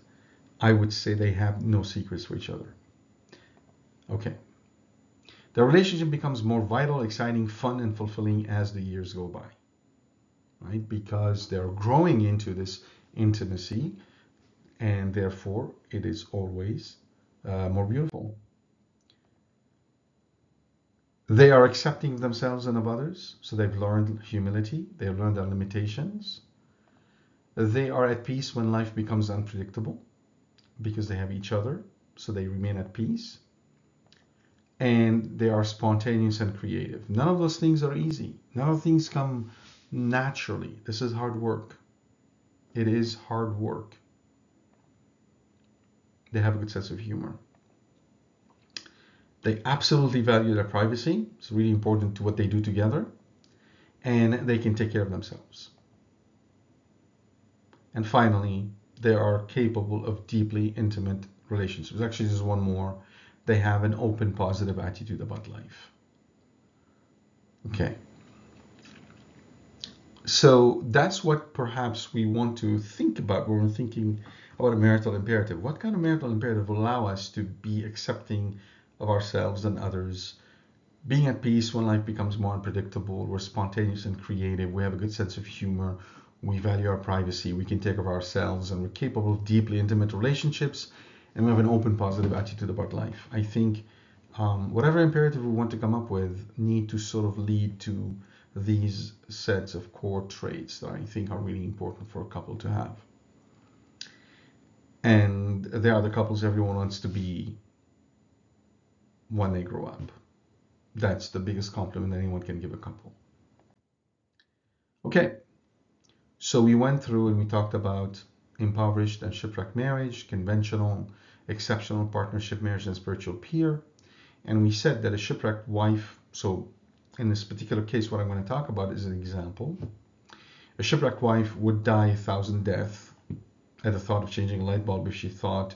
I would say they have no secrets for each other. Okay. The relationship becomes more vital, exciting, fun, and fulfilling as the years go by. Right? Because they're growing into this intimacy, and therefore it is always uh, more beautiful. They are accepting themselves and of others, so they've learned humility, they've learned their limitations. They are at peace when life becomes unpredictable because they have each other, so they remain at peace. And they are spontaneous and creative. None of those things are easy. None of things come naturally. This is hard work. It is hard work. They have a good sense of humor. They absolutely value their privacy. It's really important to what they do together. And they can take care of themselves. And finally, they are capable of deeply intimate relationships. Actually, there's one more. They have an open, positive attitude about life. Okay. So that's what perhaps we want to think about when we're thinking about a marital imperative. What kind of marital imperative will allow us to be accepting of ourselves and others. Being at peace when life becomes more unpredictable, we're spontaneous and creative, we have a good sense of humor, we value our privacy, we can take of ourselves, and we're capable of deeply intimate relationships, and we have an open, positive attitude about life. I think um, whatever imperative we want to come up with need to sort of lead to these sets of core traits that I think are really important for a couple to have. And they are the couples everyone wants to be when they grow up. That's the biggest compliment anyone can give a couple. Okay, so we went through and we talked about impoverished and shipwrecked marriage, conventional, exceptional partnership marriage, and spiritual peer. And we said that a shipwrecked wife, so in this particular case, what I'm going to talk about is an example. A shipwrecked wife would die a thousand deaths at the thought of changing a light bulb if she thought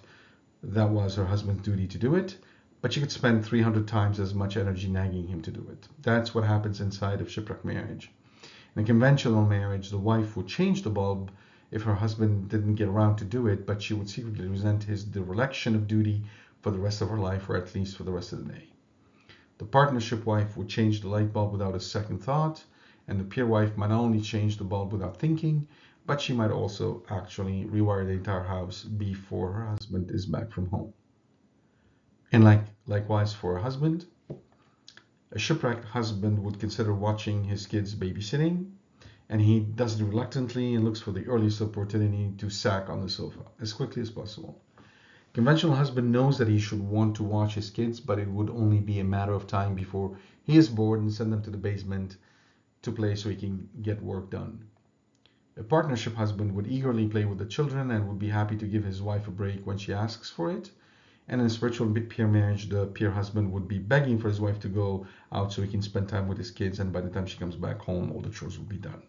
that was her husband's duty to do it, but she could spend 300 times as much energy nagging him to do it. That's what happens inside of shipwrecked marriage. In a conventional marriage, the wife would change the bulb if her husband didn't get around to do it, but she would secretly resent his dereliction of duty for the rest of her life, or at least for the rest of the day. The partnership wife would change the light bulb without a second thought, and the peer wife might not only change the bulb without thinking, but she might also actually rewire the entire house before her husband is back from home. And like likewise for a husband, a shipwrecked husband would consider watching his kids babysitting, and he does it reluctantly and looks for the earliest opportunity to sack on the sofa as quickly as possible. Conventional husband knows that he should want to watch his kids, but it would only be a matter of time before he is bored and send them to the basement to play so he can get work done. A partnership husband would eagerly play with the children and would be happy to give his wife a break when she asks for it. And in a spiritual peer marriage, the peer husband would be begging for his wife to go out so he can spend time with his kids, and by the time she comes back home, all the chores will be done.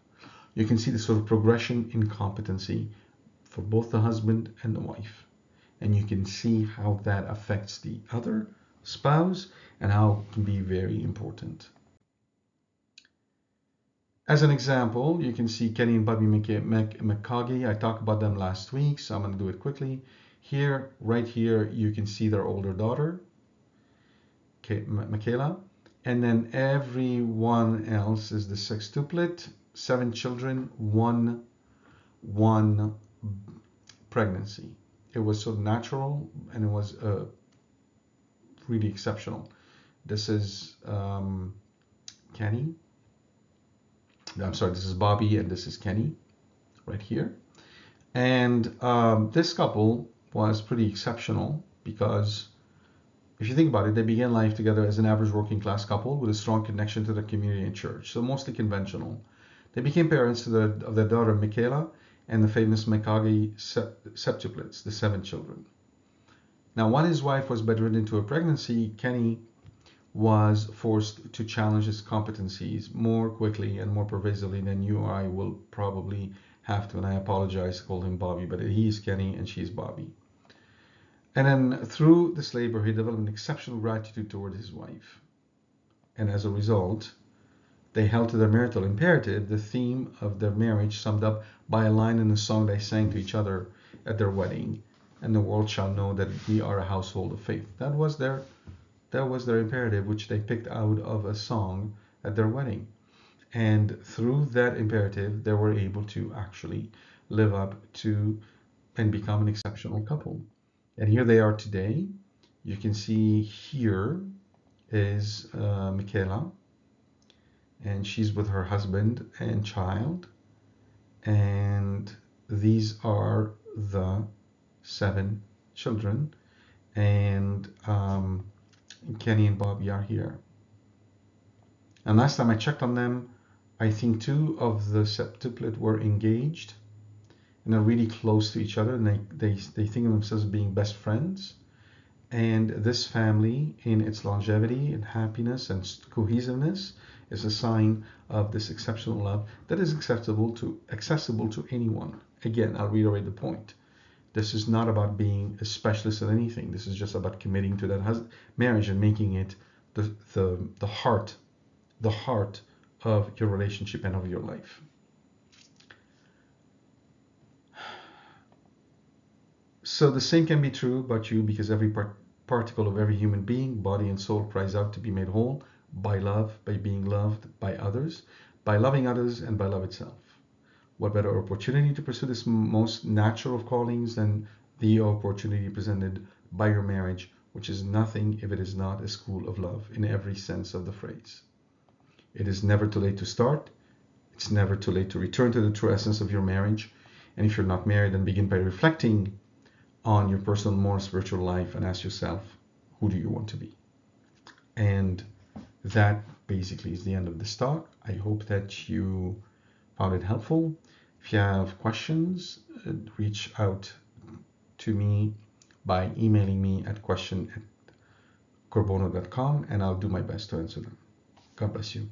You can see the sort of progression in competency for both the husband and the wife. And you can see how that affects the other spouse and how it can be very important. As an example, you can see Kenny and Bobbi McCaughey. I talked about them last week, so I'm going to do it quickly. Here, right here, you can see their older daughter, Mikayla. And then everyone else is the sextuplet, seven children, one, one pregnancy. It was so natural and it was uh, really exceptional. This is um, Kenny. I'm sorry, this is Bobbi and this is Kenny right here. And um, this couple was pretty exceptional because if you think about it, they began life together as an average working class couple with a strong connection to the community and church, so mostly conventional. They became parents to the, of their daughter Mikayla and the famous McCaughey septuplets, the seven children. Now, when his wife was bedridden to a pregnancy, Kenny was forced to challenge his competencies more quickly and more pervasively than you or I will probably have to. And I apologize call him Bobbi, but he's Kenny and she's Bobbi. And then through this labor, he developed an exceptional gratitude toward his wife. And as a result, they held to their marital imperative, the theme of their marriage summed up by a line in a song they sang to each other at their wedding. And the world shall know that we are a household of faith. That was their that was their imperative, which they picked out of a song at their wedding. And through that imperative, they were able to actually live up to and become an exceptional couple. And here they are today. You can see here is uh, Mikayla, and she's with her husband and child. And these are the seven children. And um, Kenny and Bobbi are here. And last time I checked on them, I think two of the septuplet were engaged and are really close to each other and they, they, they think of themselves as being best friends. And this family, in its longevity and happiness and cohesiveness, is a sign of this exceptional love that is accessible to accessible to anyone. Again, I'll reiterate the point. This is not about being a specialist at anything. This is just about committing to that marriage and making it the, the, the heart, the heart of your relationship and of your life. So the same can be true about you because every part, particle of every human being, body and soul, cries out to be made whole by love, by being loved by others, by loving others, and by love itself. What better opportunity to pursue this most natural of callings than the opportunity presented by your marriage which is nothing if it is not a school of love in every sense of the phrase. It is never too late to start. It's never too late to return to the true essence of your marriage. And if you're not married, then begin by reflecting on your personal, more spiritual life and ask yourself, who do you want to be? And that basically is the end of this talk. I hope that you found it helpful. If you have questions, uh, reach out to me by emailing me at question at corbono.com and I'll do my best to answer them. God bless you.